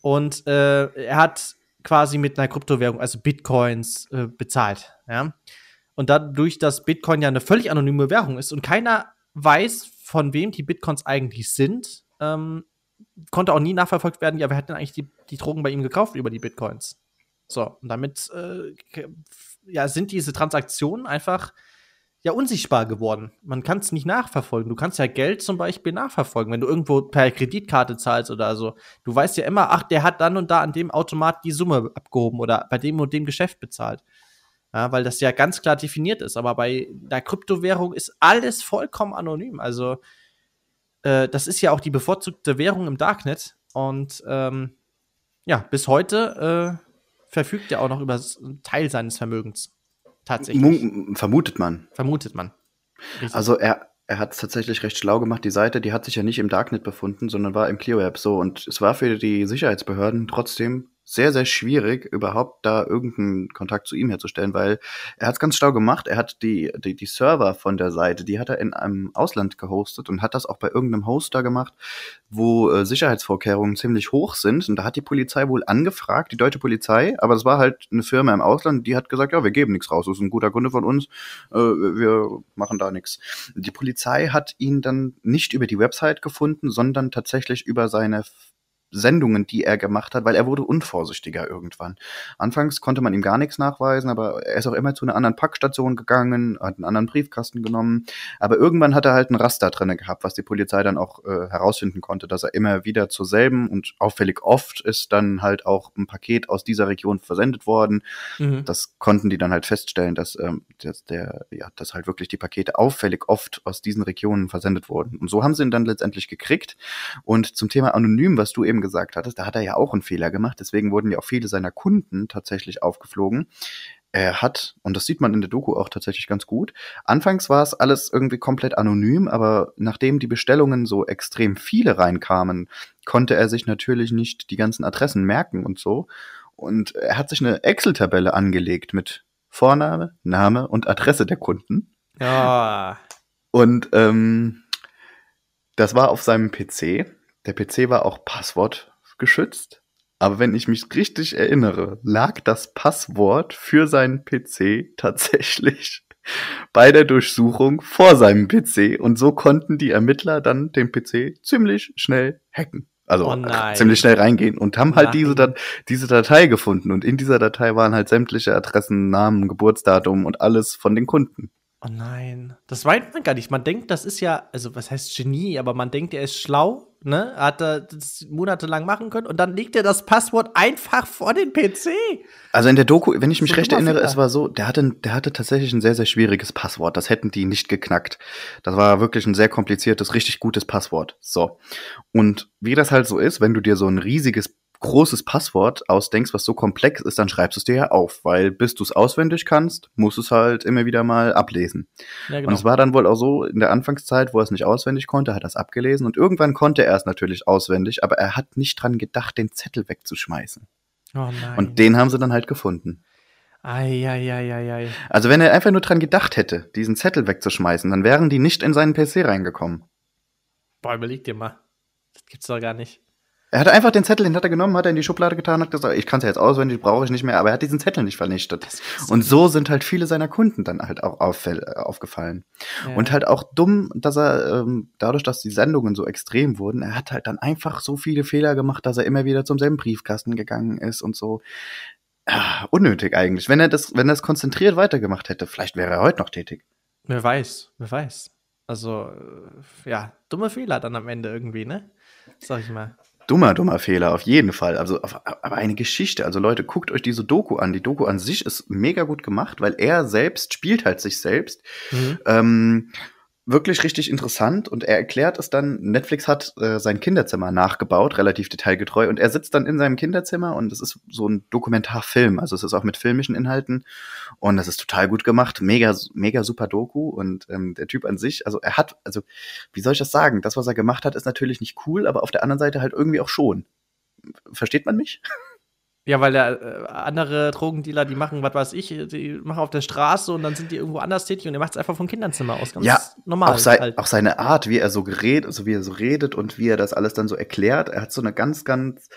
und äh, er hat quasi mit einer Kryptowährung, also Bitcoins, äh, bezahlt. Ja? Und dadurch, dass Bitcoin ja eine völlig anonyme Währung ist und keiner weiß, von wem die Bitcoins eigentlich sind, ähm, konnte auch nie nachverfolgt werden, ja, wer hat denn eigentlich die, die Drogen bei ihm gekauft über die Bitcoins? So, und damit äh, ja, sind diese Transaktionen einfach ja unsichtbar geworden. Man kann es nicht nachverfolgen. Du kannst ja Geld zum Beispiel nachverfolgen, wenn du irgendwo per Kreditkarte zahlst oder so. Du weißt ja immer, ach, der hat dann und da an dem Automat die Summe abgehoben oder bei dem und dem Geschäft bezahlt. Ja, weil das ja ganz klar definiert ist. Aber bei der Kryptowährung ist alles vollkommen anonym. Also, äh, das ist ja auch die bevorzugte Währung im Darknet. Und ähm, ja, bis heute äh, verfügt er auch noch über einen Teil seines Vermögens. Tatsächlich. M vermutet man. Vermutet man. Richtig. Also er, er hat es tatsächlich recht schlau gemacht. Die Seite, die hat sich ja nicht im Darknet befunden, sondern war im ClearWeb so. Und es war für die Sicherheitsbehörden trotzdem sehr, sehr schwierig, überhaupt da irgendeinen Kontakt zu ihm herzustellen, weil er hat es ganz schlau gemacht. Er hat die, die, die Server von der Seite, die hat er in einem Ausland gehostet und hat das auch bei irgendeinem Hoster gemacht, wo äh, Sicherheitsvorkehrungen ziemlich hoch sind. Und da hat die Polizei wohl angefragt, die deutsche Polizei, aber es war halt eine Firma im Ausland, die hat gesagt, ja, wir geben nichts raus, das ist ein guter Kunde von uns, äh, wir machen da nichts. Die Polizei hat ihn dann nicht über die Website gefunden, sondern tatsächlich über seine Sendungen, die er gemacht hat, weil er wurde unvorsichtiger irgendwann. Anfangs konnte man ihm gar nichts nachweisen, aber er ist auch immer zu einer anderen Packstation gegangen, hat einen anderen Briefkasten genommen. Aber irgendwann hat er halt ein Raster drinne gehabt, was die Polizei dann auch äh, herausfinden konnte, dass er immer wieder zur selben und auffällig oft ist dann halt auch ein Paket aus dieser Region versendet worden. Mhm. Das konnten die dann halt feststellen, dass, ähm, dass der, ja, dass halt wirklich die Pakete auffällig oft aus diesen Regionen versendet wurden. Und so haben sie ihn dann letztendlich gekriegt. Und zum Thema anonym, was du eben gesagt hattest, da hat er ja auch einen Fehler gemacht. Deswegen wurden ja auch viele seiner Kunden tatsächlich aufgeflogen. Er hat, und das sieht man in der Doku auch tatsächlich ganz gut, anfangs war es alles irgendwie komplett anonym, aber nachdem die Bestellungen so extrem viele reinkamen, konnte er sich natürlich nicht die ganzen Adressen merken und so. Und er hat sich eine Excel-Tabelle angelegt mit Vorname, Name und Adresse der Kunden. Ja. Und ähm, das war auf seinem PC. Der PC war auch passwortgeschützt. Aber wenn ich mich richtig erinnere, lag das Passwort für seinen PC tatsächlich bei der Durchsuchung vor seinem PC und so konnten die Ermittler dann den PC ziemlich schnell hacken. Also Oh nein. ziemlich schnell reingehen und haben halt Nein. diese, Dat diese Datei gefunden. Und in dieser Datei waren halt sämtliche Adressen, Namen, Geburtsdatum und alles von den Kunden. Oh nein. Das weiß man gar nicht. Man denkt, das ist ja, also was heißt Genie, aber man denkt, er ist schlau, ne? Hat er das monatelang machen können und dann legt er das Passwort einfach vor den PC. Also in der Doku, wenn ich mich So recht erinnere, es war so, der hatte, der hatte tatsächlich ein sehr, sehr schwieriges Passwort. Das hätten die nicht geknackt. Das war wirklich ein sehr kompliziertes, richtig gutes Passwort. So. Und wie das halt so ist, wenn du dir so ein riesiges, großes Passwort ausdenkst, was so komplex ist, dann schreibst du es dir ja auf, weil bis du es auswendig kannst, musst du es halt immer wieder mal ablesen. Ja, genau. Und es war dann wohl auch so, in der Anfangszeit, wo er es nicht auswendig konnte, hat er es abgelesen und irgendwann konnte er es natürlich auswendig, aber er hat nicht dran gedacht, den Zettel wegzuschmeißen. oh nein. Und den haben sie dann halt gefunden. Eieieiei. Also wenn er einfach nur dran gedacht hätte, diesen Zettel wegzuschmeißen, dann wären die nicht in seinen PC reingekommen. Boah, überleg dir mal. Das gibt's doch gar nicht. Er hat einfach den Zettel, den hat er genommen, hat er in die Schublade getan, hat gesagt, ich kann es ja jetzt auswendig, brauche ich nicht mehr, aber er hat diesen Zettel nicht vernichtet. Und so sind halt viele seiner Kunden dann halt auch auffäll- äh, aufgefallen. Ja. Und halt auch dumm, dass er, ähm, dadurch, dass die Sendungen so extrem wurden, er hat halt dann einfach so viele Fehler gemacht, dass er immer wieder zum selben Briefkasten gegangen ist und so. Ah, unnötig eigentlich. Wenn er das, wenn er es konzentriert weitergemacht hätte, vielleicht wäre er heute noch tätig. Wer weiß, wer weiß. Also, äh, ja, dumme Fehler dann am Ende irgendwie, ne? Sag ich mal. Dummer, dummer Fehler, auf jeden Fall. Also, aber eine Geschichte. Also, Leute, guckt euch diese Doku an. Die Doku an sich ist mega gut gemacht, weil er selbst spielt halt sich selbst. Mhm. Ähm, wirklich richtig interessant und er erklärt es dann. Netflix hat äh, sein Kinderzimmer nachgebaut, relativ detailgetreu, und er sitzt dann in seinem Kinderzimmer und es ist so ein Dokumentarfilm. Also, es ist auch mit filmischen Inhalten und das ist total gut gemacht. Mega, mega super Doku und ähm, der Typ an sich, also er hat, also, wie soll ich das sagen? Das, was er gemacht hat, ist natürlich nicht cool, aber auf der anderen Seite halt irgendwie auch schon. Versteht man mich? Ja, weil der, äh, andere Drogendealer, die machen, was weiß ich, die machen auf der Straße und dann sind die irgendwo anders tätig und er macht es einfach vom Kinderzimmer aus. Ganz Ja, normal. auch, sei, halt. auch seine Art, wie er so geredet, also wie er so redet und wie er das alles dann so erklärt. Er hat so eine ganz, ganz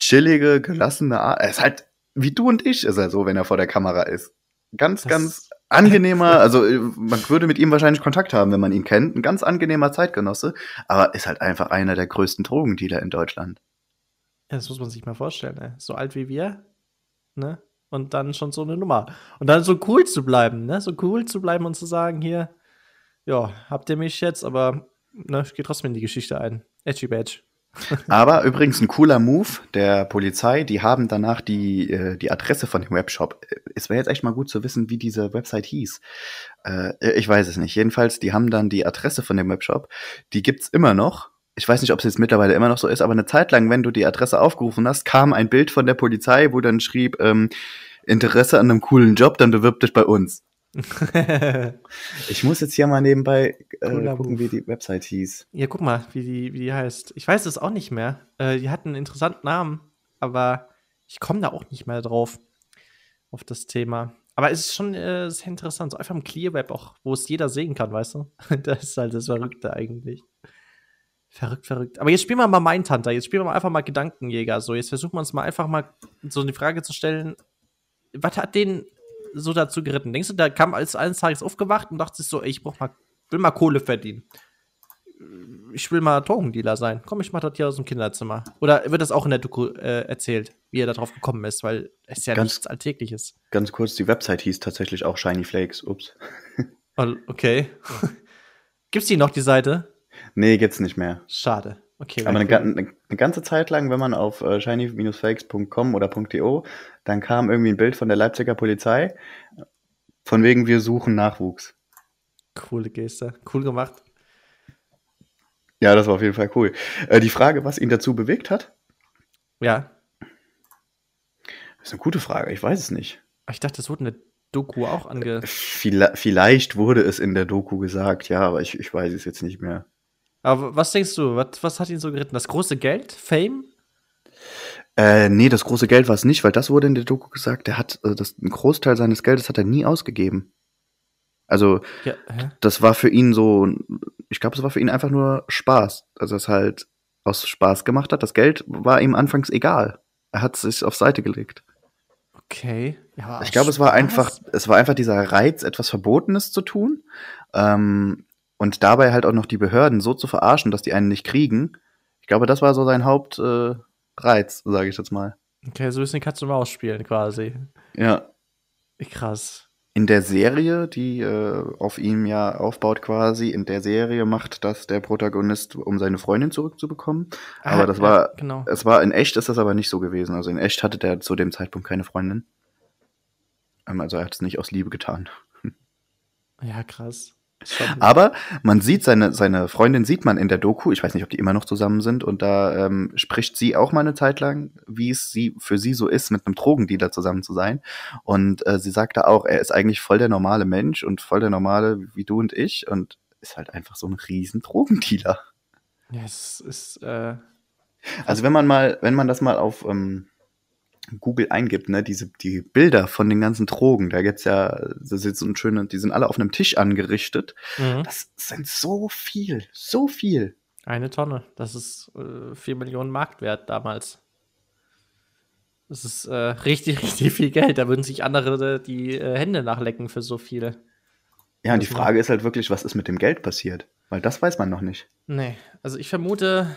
chillige, gelassene Art. Er ist halt wie du und ich, ist er so, wenn er vor der Kamera ist. Ganz, Das- ganz angenehmer. Also äh, man würde mit ihm wahrscheinlich Kontakt haben, wenn man ihn kennt. Ein ganz angenehmer Zeitgenosse, aber ist halt einfach einer der größten Drogendealer in Deutschland. Das muss man sich mal vorstellen, ey. So alt wie wir, ne? Und dann schon so eine Nummer. Und dann so cool zu bleiben, ne? So cool zu bleiben und zu sagen, hier, ja, habt ihr mich jetzt, aber ne, ich gehe trotzdem in die Geschichte ein. Edgy Badge. Aber übrigens ein cooler Move der Polizei. Die haben danach die, äh, die Adresse von dem Webshop. Es wäre jetzt echt mal gut zu wissen, wie diese Website hieß. Äh, ich weiß es nicht. Jedenfalls, die haben dann die Adresse von dem Webshop. Die gibt's immer noch. Ich weiß nicht, ob es jetzt mittlerweile immer noch so ist, aber eine Zeit lang, wenn du die Adresse aufgerufen hast, kam ein Bild von der Polizei, wo dann schrieb, ähm, Interesse an einem coolen Job, dann bewirb dich bei uns. Ich muss jetzt hier mal nebenbei äh, gucken, wie die Website hieß. ja, guck mal, wie die, wie die heißt. Ich weiß es auch nicht mehr. Äh, die hatten einen interessanten Namen, aber ich komme da auch nicht mehr drauf. Auf das Thema. Aber es ist schon äh, sehr interessant. So einfach im Clear-Web auch, wo es jeder sehen kann, weißt du? das ist halt das Verrückte eigentlich. Verrückt, verrückt. Aber jetzt spielen wir mal Mindhunter. Jetzt spielen wir mal einfach mal Gedankenjäger. So, jetzt versuchen wir uns mal einfach mal so die Frage zu stellen: Was hat den so dazu geritten? Denkst du, der kam als eines Tages aufgewacht und dachte sich so, ey, ich brauch mal, will mal Kohle verdienen. Ich will mal Drogendealer sein. Komm, ich mach das hier aus dem Kinderzimmer. Oder wird das auch in der Doku äh, erzählt, wie er darauf gekommen ist? Weil es ja Ganz- nichts Alltägliches. Ganz kurz, die Website hieß tatsächlich auch Shiny Flakes. Ups. Okay. Gibt's die noch, die Seite? Nee, gibt's nicht mehr. Schade. Okay. Aber eine, eine, eine ganze Zeit lang, wenn man auf äh, shiny-fakes.com oder .de, dann kam irgendwie ein Bild von der Leipziger Polizei, von wegen wir suchen Nachwuchs. Coole Geste. Cool gemacht. Ja, das war auf jeden Fall cool. Äh, die Frage, was ihn dazu bewegt hat, Ja. ist eine gute Frage. Ich weiß es nicht. Ich dachte, das wurde eine Doku auch ange. Viele- Vielleicht wurde es in der Doku gesagt, ja, aber ich, ich weiß es jetzt nicht mehr. Aber was denkst du? Was, was hat ihn so geritten? Das große Geld? Fame? Äh, nee, das große Geld war es nicht, weil das wurde in der Doku gesagt, der hat äh, das, einen Großteil seines Geldes hat er nie ausgegeben. Also, Ja. Das war für ihn so, ich glaube, es war für ihn einfach nur Spaß. Also es halt aus Spaß gemacht hat. Das Geld war ihm anfangs egal. Er hat es sich auf Seite gelegt. Okay. Ja, ich glaube, es war einfach, es war einfach dieser Reiz, etwas Verbotenes zu tun. Ähm, und dabei halt auch noch die Behörden so zu verarschen, dass die einen nicht kriegen. Ich glaube, das war so sein Hauptreiz, äh, sage ich jetzt mal. Okay, so ein bisschen Katz und Maus spielen quasi. Ja. Krass. In der Serie, die äh, auf ihm ja aufbaut quasi, in der Serie macht das der Protagonist, um seine Freundin zurückzubekommen. Ah, aber das ja, war, genau. es war in echt ist das aber nicht so gewesen. Also in echt hatte der zu dem Zeitpunkt keine Freundin. Ähm, also er hat es nicht aus Liebe getan. Ja, krass. Aber man sieht seine, seine Freundin sieht man in der Doku, ich weiß nicht, ob die immer noch zusammen sind, und da ähm, spricht sie auch mal eine Zeit lang, wie es sie für sie so ist, mit einem Drogendealer zusammen zu sein. Und äh, sie sagte auch, er ist eigentlich voll der normale Mensch und voll der normale wie du und ich und ist halt einfach so ein riesen Drogendealer. Ja, es ist. Äh, also wenn man mal, wenn man das mal auf ähm, Google eingibt, ne, diese, die Bilder von den ganzen Drogen, da gibt's ja, das ist so ein schöner, die sind alle auf einem Tisch angerichtet. Mhm. Das sind so viel, so viel. Eine Tonne. Das ist äh, 4 Millionen Marktwert damals. Das ist äh, richtig, richtig viel Geld. Da würden sich andere äh, die äh, Hände nachlecken für so viele. Ja, und die Frage ist halt wirklich, was ist mit dem Geld passiert? Weil das weiß man noch nicht. Nee, also ich vermute,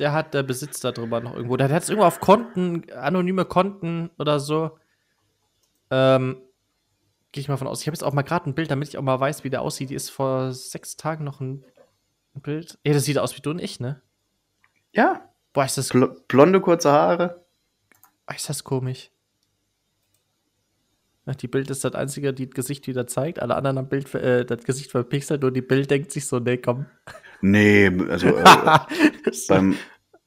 der hat der Besitz darüber noch irgendwo. Der hat es irgendwo auf Konten, anonyme Konten oder so. Ähm, Gehe ich mal von aus. Ich habe jetzt auch mal gerade ein Bild, damit ich auch mal weiß, wie der aussieht. Die ist vor sechs Tagen noch ein, Bild. Ja, das sieht aus wie du und ich, ne? Ja. Boah, ist das. Bl blonde, kurze Haare. Boah, ist das komisch. Die Bild ist das einzige, die das Gesicht wieder zeigt. Alle anderen haben Bild, äh, das Gesicht verpixelt und die Bild denkt sich so, nee, komm. Nee, also äh, beim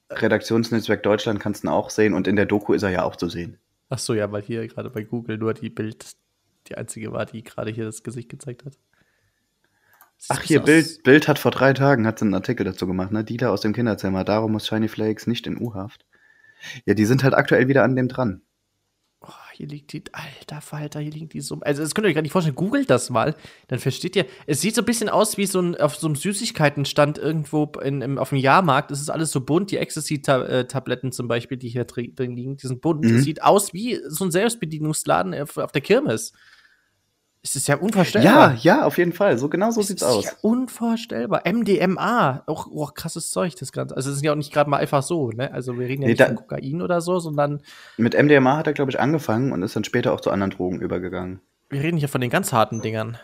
Redaktionsnetzwerk Deutschland kannst du ihn auch sehen und in der Doku ist er ja auch zu sehen. Ach so, ja, weil hier gerade bei Google nur die Bild die einzige war, die gerade hier das Gesicht gezeigt hat. Ach, hier, Bild, Bild hat vor drei Tagen hat einen Artikel dazu gemacht, ne? Dealer aus dem Kinderzimmer, darum muss Shiny Flakes nicht in U-Haft. Ja, die sind halt aktuell wieder an dem dran hier liegt die, alter Falter, hier liegt die Summe. Also, das könnt ihr euch gar nicht vorstellen. Googelt das mal, dann versteht ihr. Es sieht so ein bisschen aus wie so ein, auf so einem Süßigkeitenstand irgendwo in, im, auf dem Jahrmarkt. Es ist alles so bunt. Die Ecstasy-Tabletten zum Beispiel, die hier drin liegen, die sind bunt. Mhm. sieht aus wie so ein Selbstbedienungsladen auf, auf der Kirmes. Es ist ja unvorstellbar. Ja, ja, auf jeden Fall. So genau so es sieht's ist aus. Ja unvorstellbar. MDMA, auch oh, krasses Zeug, das Ganze. Also es ist ja auch nicht gerade mal einfach so, ne? Also wir reden ja nee, nicht von Kokain oder so, sondern. Mit MDMA hat er, glaube ich, angefangen und ist dann später auch zu anderen Drogen übergegangen. Wir reden hier von den ganz harten Dingern.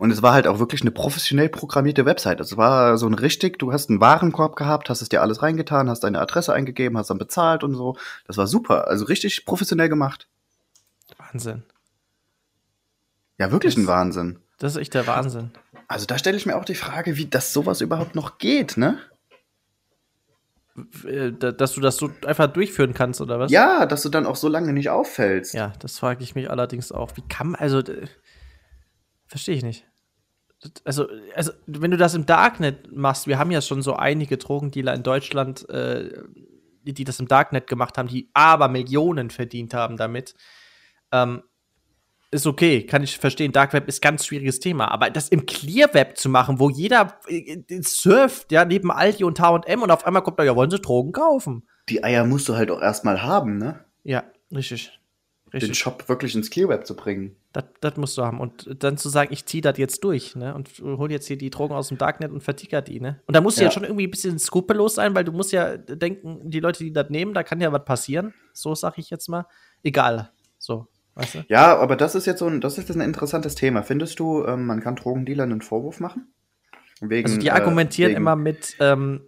Und es war halt auch wirklich eine professionell programmierte Website. Es war so ein richtig, du hast einen Warenkorb gehabt, hast es dir alles reingetan, hast deine Adresse eingegeben, hast dann bezahlt und so. Das war super. Also richtig professionell gemacht. Wahnsinn. Ja, wirklich das, ein Wahnsinn. Das ist echt der Wahnsinn. Also da stelle ich mir auch die Frage, wie das sowas überhaupt noch geht, ne? Äh, dass du das so einfach durchführen kannst, oder was? Ja, dass du dann auch so lange nicht auffällst. Ja, das frage ich mich allerdings auch. Wie kann man, also, verstehe ich nicht. Also, also, wenn du das im Darknet machst, wir haben ja schon so einige Drogendealer in Deutschland, äh, die, die das im Darknet gemacht haben, die aber Millionen verdient haben damit. Ähm, ist okay, kann ich verstehen. Dark Web ist ganz schwieriges Thema. Aber das im Clear Web zu machen, wo jeder äh, surft, ja, neben Aldi und H&M und auf einmal kommt da, ja, wollen sie Drogen kaufen? Die Eier musst du halt auch erstmal haben, ne? Ja, richtig. Richtig. Den Shop wirklich ins Clear Web zu bringen. Das musst du haben. Und dann zu sagen, ich ziehe das jetzt durch, ne? Und hol jetzt hier die Drogen aus dem Darknet und verticker die, ne? Und da musst du ja. ja schon irgendwie ein bisschen skrupellos sein, weil du musst ja denken, die Leute, die das nehmen, da kann ja was passieren. So sag ich jetzt mal. Egal. So. Weißt du? Ja, aber das ist jetzt so ein, das ist jetzt ein interessantes Thema. Findest du, ähm, man kann Drogendealern einen Vorwurf machen? Wegen, also die argumentieren äh, immer mit, ähm,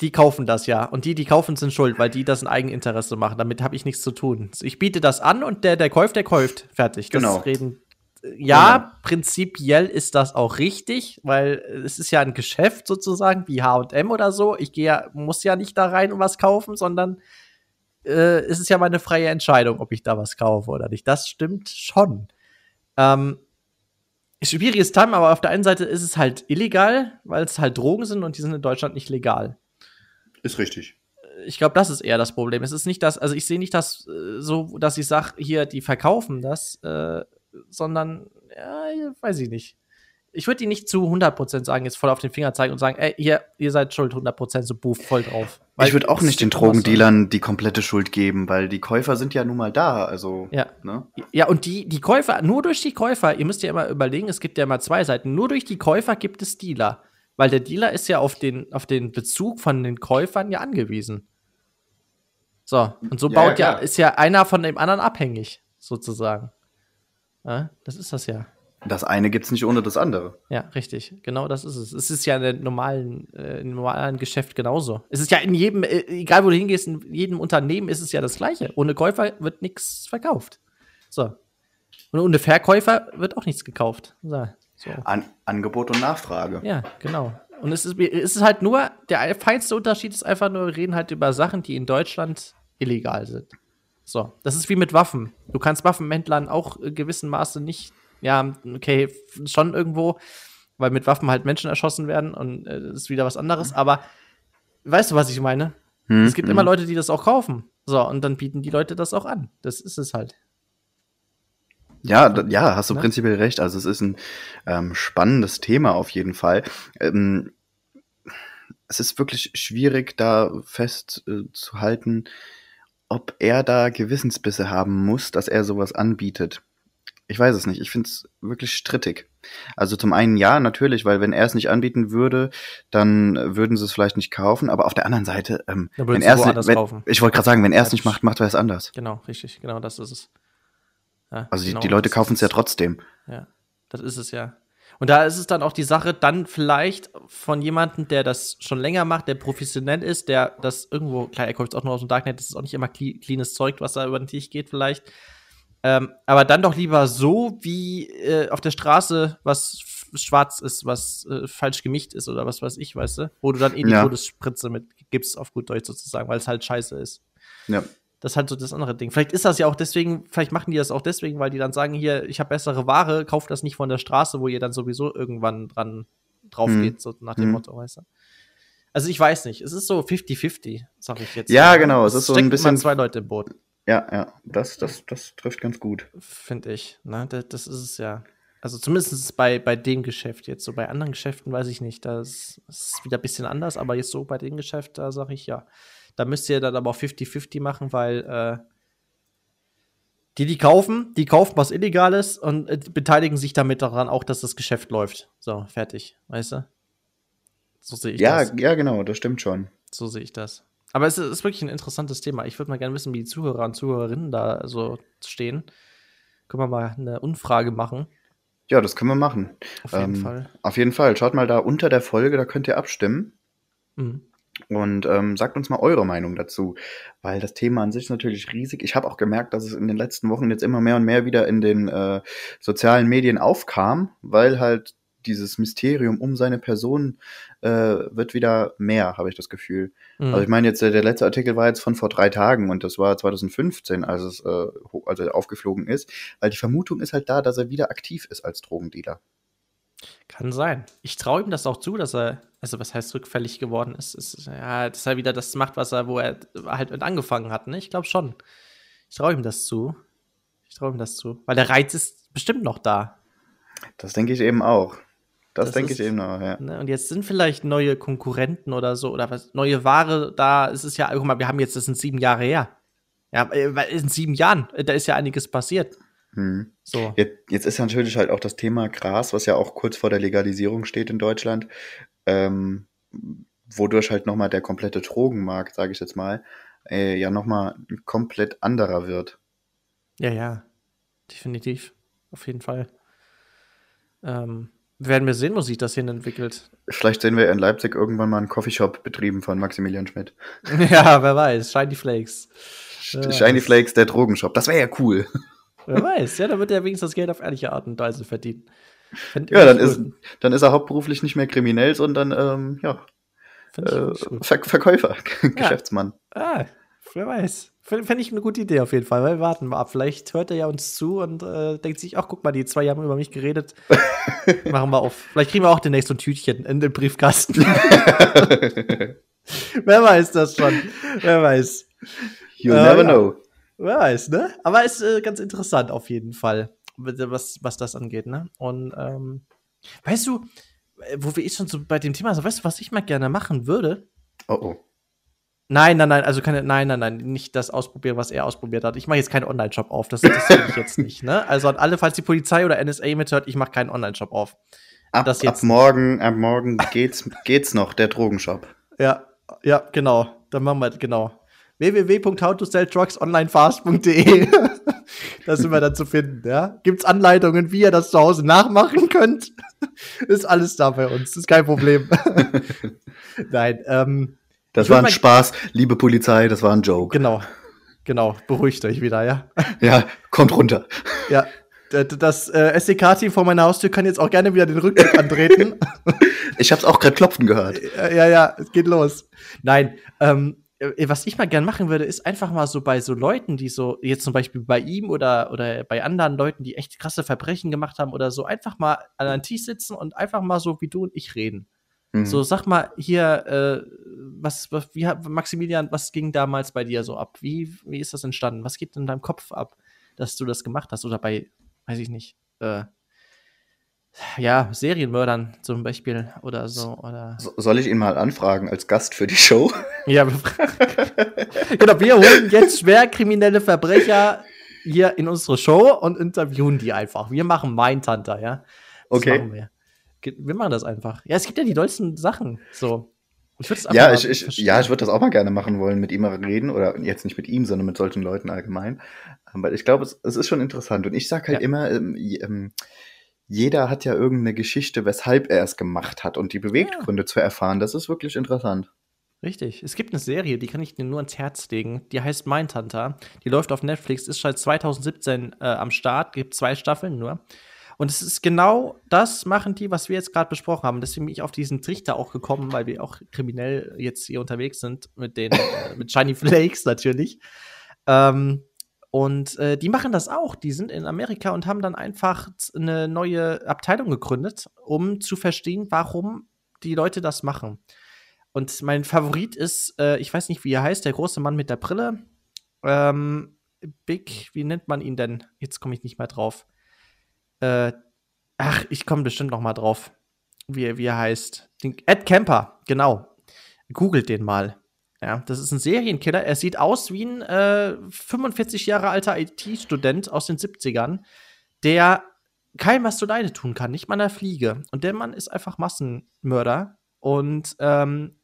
die kaufen das ja. Und die, die kaufen, sind schuld, weil die das in Eigeninteresse machen. Damit habe ich nichts zu tun. Ich biete das an und der, der kauft, der kauft. Fertig. Das genau. reden. Ja, genau. prinzipiell ist das auch richtig, weil es ist ja ein Geschäft sozusagen, wie HM oder so. Ich gehe ja, muss ja nicht da rein und was kaufen, sondern äh, ist es ja meine freie Entscheidung, ob ich da was kaufe oder nicht. Das stimmt schon. Ähm, schwieriges Time, aber auf der einen Seite ist es halt illegal, weil es halt Drogen sind und die sind in Deutschland nicht legal. Ist richtig. Ich glaube, das ist eher das Problem. Es ist nicht das, also ich sehe nicht das äh, so, dass ich sage, hier, die verkaufen das, äh, sondern, ja, weiß ich nicht. Ich würde die nicht zu 100% sagen, jetzt voll auf den Finger zeigen und sagen, ey, ihr, ihr seid schuld, 100% so buff, voll drauf. Weil ich würde auch nicht den Drogendealern die komplette Schuld geben, weil die Käufer sind ja nun mal da, also. Ja. Ne? Ja, und die, die Käufer, nur durch die Käufer, ihr müsst ja immer überlegen, es gibt ja immer zwei Seiten, nur durch die Käufer gibt es Dealer. Weil der Dealer ist ja auf den, auf den Bezug von den Käufern ja angewiesen. So, und so ja, baut ja, ja, ist ja einer von dem anderen abhängig, sozusagen. Ja, das ist das ja. Das eine gibt's nicht ohne das andere. Ja, richtig. Genau das ist es. Es ist ja in einem normalen, äh, im normalen Geschäft genauso. Es ist ja in jedem, äh, egal wo du hingehst, in jedem Unternehmen ist es ja das Gleiche. Ohne Käufer wird nichts verkauft. So. Und ohne Verkäufer wird auch nichts gekauft. So. so. An Angebot und Nachfrage. Ja, genau. Und es ist, es ist halt nur, der feinste Unterschied ist einfach nur, wir reden halt über Sachen, die in Deutschland illegal sind. So, das ist wie mit Waffen. Du kannst Waffenhändlern auch in gewissem Maße nicht, ja, okay, schon irgendwo, weil mit Waffen halt Menschen erschossen werden und äh, das ist wieder was anderes, aber weißt du, was ich meine? Hm, es gibt hm. immer Leute, die das auch kaufen. So, und dann bieten die Leute das auch an. Das ist es halt. Ja, ja, hast du ne? prinzipiell recht. Also es ist ein ähm, spannendes Thema auf jeden Fall. Ähm, es ist wirklich schwierig, da festzuhalten, äh, ob er da Gewissensbisse haben muss, dass er sowas anbietet. Ich weiß es nicht. Ich finde es wirklich strittig. Also zum einen ja, natürlich, weil wenn er es nicht anbieten würde, dann würden sie es vielleicht nicht kaufen. Aber auf der anderen Seite, ähm, wenn er es wenn, ich wollte gerade sagen, wenn er es nicht macht, macht er es anders. Genau, richtig, genau, das ist es. Ja, also genau, die, die Leute kaufen es ja trotzdem. Ja, das ist es ja. Und da ist es dann auch die Sache, dann vielleicht von jemandem, der das schon länger macht, der professionell ist, der das irgendwo, klar, er kommt auch nur aus dem Darknet, das ist auch nicht immer cleanes Zeug, was da über den Tisch geht, vielleicht. Ähm, aber dann doch lieber so, wie äh, auf der Straße was schwarz ist, was äh, falsch gemischt ist oder was weiß ich, weißt du? Wo du dann eh die ja. Todesspritze mit gibst, auf gut Deutsch sozusagen, weil es halt scheiße ist. Ja. Das ist halt so das andere Ding. Vielleicht ist das ja auch deswegen, vielleicht machen die das auch deswegen, weil die dann sagen, hier, ich habe bessere Ware, kauft das nicht von der Straße, wo ihr dann sowieso irgendwann dran drauf hm. geht, so nach dem hm. Motto, weißt du. Also ich weiß nicht, es ist so 50-50, sag ich jetzt. Ja, genau, es ist so ein bisschen zwei Leute im Boot. Ja, ja, das, das, das trifft ganz gut. Finde ich, ne, das, das ist es ja. Also zumindest bei, bei dem Geschäft jetzt. So bei anderen Geschäften weiß ich nicht. Das ist wieder ein bisschen anders, aber jetzt so bei dem Geschäft, da sage ich ja. Da müsst ihr dann aber auch 50-50 machen, weil äh, die, die kaufen, die kaufen was Illegales und äh, beteiligen sich damit daran auch, dass das Geschäft läuft. So, fertig, weißt du? So sehe ich ja, das. Ja, genau, das stimmt schon. So sehe ich das. Aber es ist wirklich ein interessantes Thema. Ich würde mal gerne wissen, wie die Zuhörer und Zuhörerinnen da so stehen. Können wir mal eine Umfrage machen. Ja, das können wir machen. Auf jeden ähm, Fall. Auf jeden Fall. Schaut mal da unter der Folge, da könnt ihr abstimmen. Mhm. Und ähm, sagt uns mal eure Meinung dazu, weil das Thema an sich ist natürlich riesig. Ich habe auch gemerkt, dass es in den letzten Wochen jetzt immer mehr und mehr wieder in den äh, sozialen Medien aufkam, weil halt dieses Mysterium um seine Person äh, wird wieder mehr, habe ich das Gefühl. Mhm. Also ich meine jetzt, der letzte Artikel war jetzt von vor drei Tagen und das war 2015, als es äh, also aufgeflogen ist, weil die Vermutung ist halt da, dass er wieder aktiv ist als Drogendealer. Kann sein. Ich traue ihm das auch zu, dass er, also was heißt rückfällig geworden ist, ist ja, dass er wieder das macht, was er, wo er halt mit angefangen hat. Ne? Ich glaube schon. Ich traue ihm das zu. Ich traue ihm das zu. Weil der Reiz ist bestimmt noch da. Das denke ich eben auch. Das, das denke ich eben auch, ja. Ne? Und jetzt sind vielleicht neue Konkurrenten oder so, oder was, neue Ware da. Es ist ja, guck mal, wir haben jetzt, das sind sieben Jahre her. Ja, äh, in sieben Jahren, da ist ja einiges passiert. Hm. So. Jetzt, jetzt, ist natürlich halt auch das Thema Gras, was ja auch kurz vor der Legalisierung steht in Deutschland, ähm, wodurch halt nochmal der komplette Drogenmarkt, sage ich jetzt mal, äh, ja nochmal komplett anderer wird. Ja, ja, definitiv, auf jeden Fall. Ähm, werden wir sehen, wo sich das hin entwickelt. Vielleicht sehen wir in Leipzig irgendwann mal einen Coffeeshop betrieben von Maximilian Schmidt. ja, wer weiß, Shiny Flakes. Shiny Flakes, der Drogenshop, das wäre ja cool. Wer weiß, ja, dann wird er wenigstens das Geld auf ehrliche Art und Weise verdienen. Fänd ja, dann ist, dann ist er hauptberuflich nicht mehr kriminell, sondern ähm, ja, äh, Ver Verkäufer, Geschäftsmann. Ah, wer weiß. Fände ich eine gute Idee auf jeden Fall, weil wir warten mal ab. Vielleicht hört er ja uns zu und äh, denkt sich, ach guck mal, die zwei haben über mich geredet. Machen wir auf. Vielleicht kriegen wir auch demnächst so ein Tütchen in den Briefkasten. Wer weiß das schon? Wer weiß. You äh, never know. Wer weiß, ne? Aber ist äh, ganz interessant auf jeden Fall, was, was das angeht, ne? Und ähm, Weißt du, äh, wo wir eh schon so bei dem Thema sind, weißt du, was ich mal gerne machen würde? Oh oh. Nein, nein, nein, also keine, nein, nein, nein, nicht das ausprobieren, was er ausprobiert hat. Ich mache jetzt keinen Online-Shop auf, das interessiert mich jetzt nicht, ne? Also an alle, falls die Polizei oder NSA mithört, ich mache keinen Online-Shop auf. Ab, ab morgen, ab morgen geht's, geht's noch, der Drogenshop. Ja, ja, genau. Dann machen wir, genau. www.howtoselltrucksonlinefast.de Da sind wir dann zu finden, ja. Gibt's Anleitungen, wie ihr das zu Hause nachmachen könnt? ist alles da bei uns, ist kein Problem. Nein, ähm, Das Ich war ein Spaß, liebe Polizei, das war ein Joke. genau. Genau, beruhigt euch wieder, ja. Ja, kommt runter. Ja, das äh, SEK-Team vor meiner Haustür kann jetzt auch gerne wieder den Rückblick antreten. Ich hab's auch gerade klopfen gehört. Ja, ja, es geht los. Nein, ähm, äh, was ich mal gern machen würde, ist einfach mal so bei so Leuten, die so, jetzt zum Beispiel bei ihm oder, oder bei anderen Leuten, die echt krasse Verbrechen gemacht haben oder so, einfach mal an einem Tisch sitzen und einfach mal so wie du und ich reden. Mhm. So, sag mal hier, äh, was, was, wie, Maximilian, was ging damals bei dir so ab? Wie, wie ist das entstanden? Was geht in deinem Kopf ab, dass du das gemacht hast? Oder bei, weiß ich nicht, äh, ja, Serienmördern zum Beispiel oder so. Oder So- Soll ich ihn mal anfragen als Gast für die Show? ja, genau, wir holen jetzt schwer kriminelle Verbrecher hier in unsere Show und interviewen die einfach. Wir machen Mindhunter, ja. Das Okay. Wir. Machen das einfach. Ja, es gibt ja die dollsten Sachen. So. Ich Ja, ich, ich, ja, ich würde das auch mal gerne machen wollen, mit ihm mal reden. Oder jetzt nicht mit ihm, sondern mit solchen Leuten allgemein. Aber ich glaube, es, es ist schon interessant. Und ich sage halt Ja. immer, ähm, ähm, jeder hat ja irgendeine Geschichte, weshalb er es gemacht hat. Und die Beweggründe zu erfahren, das ist wirklich interessant. Richtig. Es gibt eine Serie, die kann ich dir nur ans Herz legen. Die heißt Mindhunter. Die läuft auf Netflix, ist seit 2017 äh, am Start, gibt zwei Staffeln nur. Und es ist genau das machen die, was wir jetzt gerade besprochen haben. Deswegen bin ich auf diesen Trichter auch gekommen, weil wir auch kriminell jetzt hier unterwegs sind mit den äh, mit Shiny Flakes natürlich. Ähm, und äh, die machen das auch. Die sind in Amerika und haben dann einfach eine neue Abteilung gegründet, um zu verstehen, warum die Leute das machen. Und mein Favorit ist, äh, ich weiß nicht, wie er heißt, der große Mann mit der Brille. Ähm, Big, wie nennt man ihn denn? Jetzt komme ich nicht mehr drauf. Äh, ach, ich komme bestimmt noch mal drauf, wie, er- wie er heißt. Ed Kemper, genau. Googelt den mal. Ja, das ist ein Serienkiller. Er sieht aus wie ein äh, 45 Jahre alter IT-Student aus den 70ern, der keinem was zu Leide tun kann, nicht mal einer Fliege. Und der Mann ist einfach Massenmörder und ähm,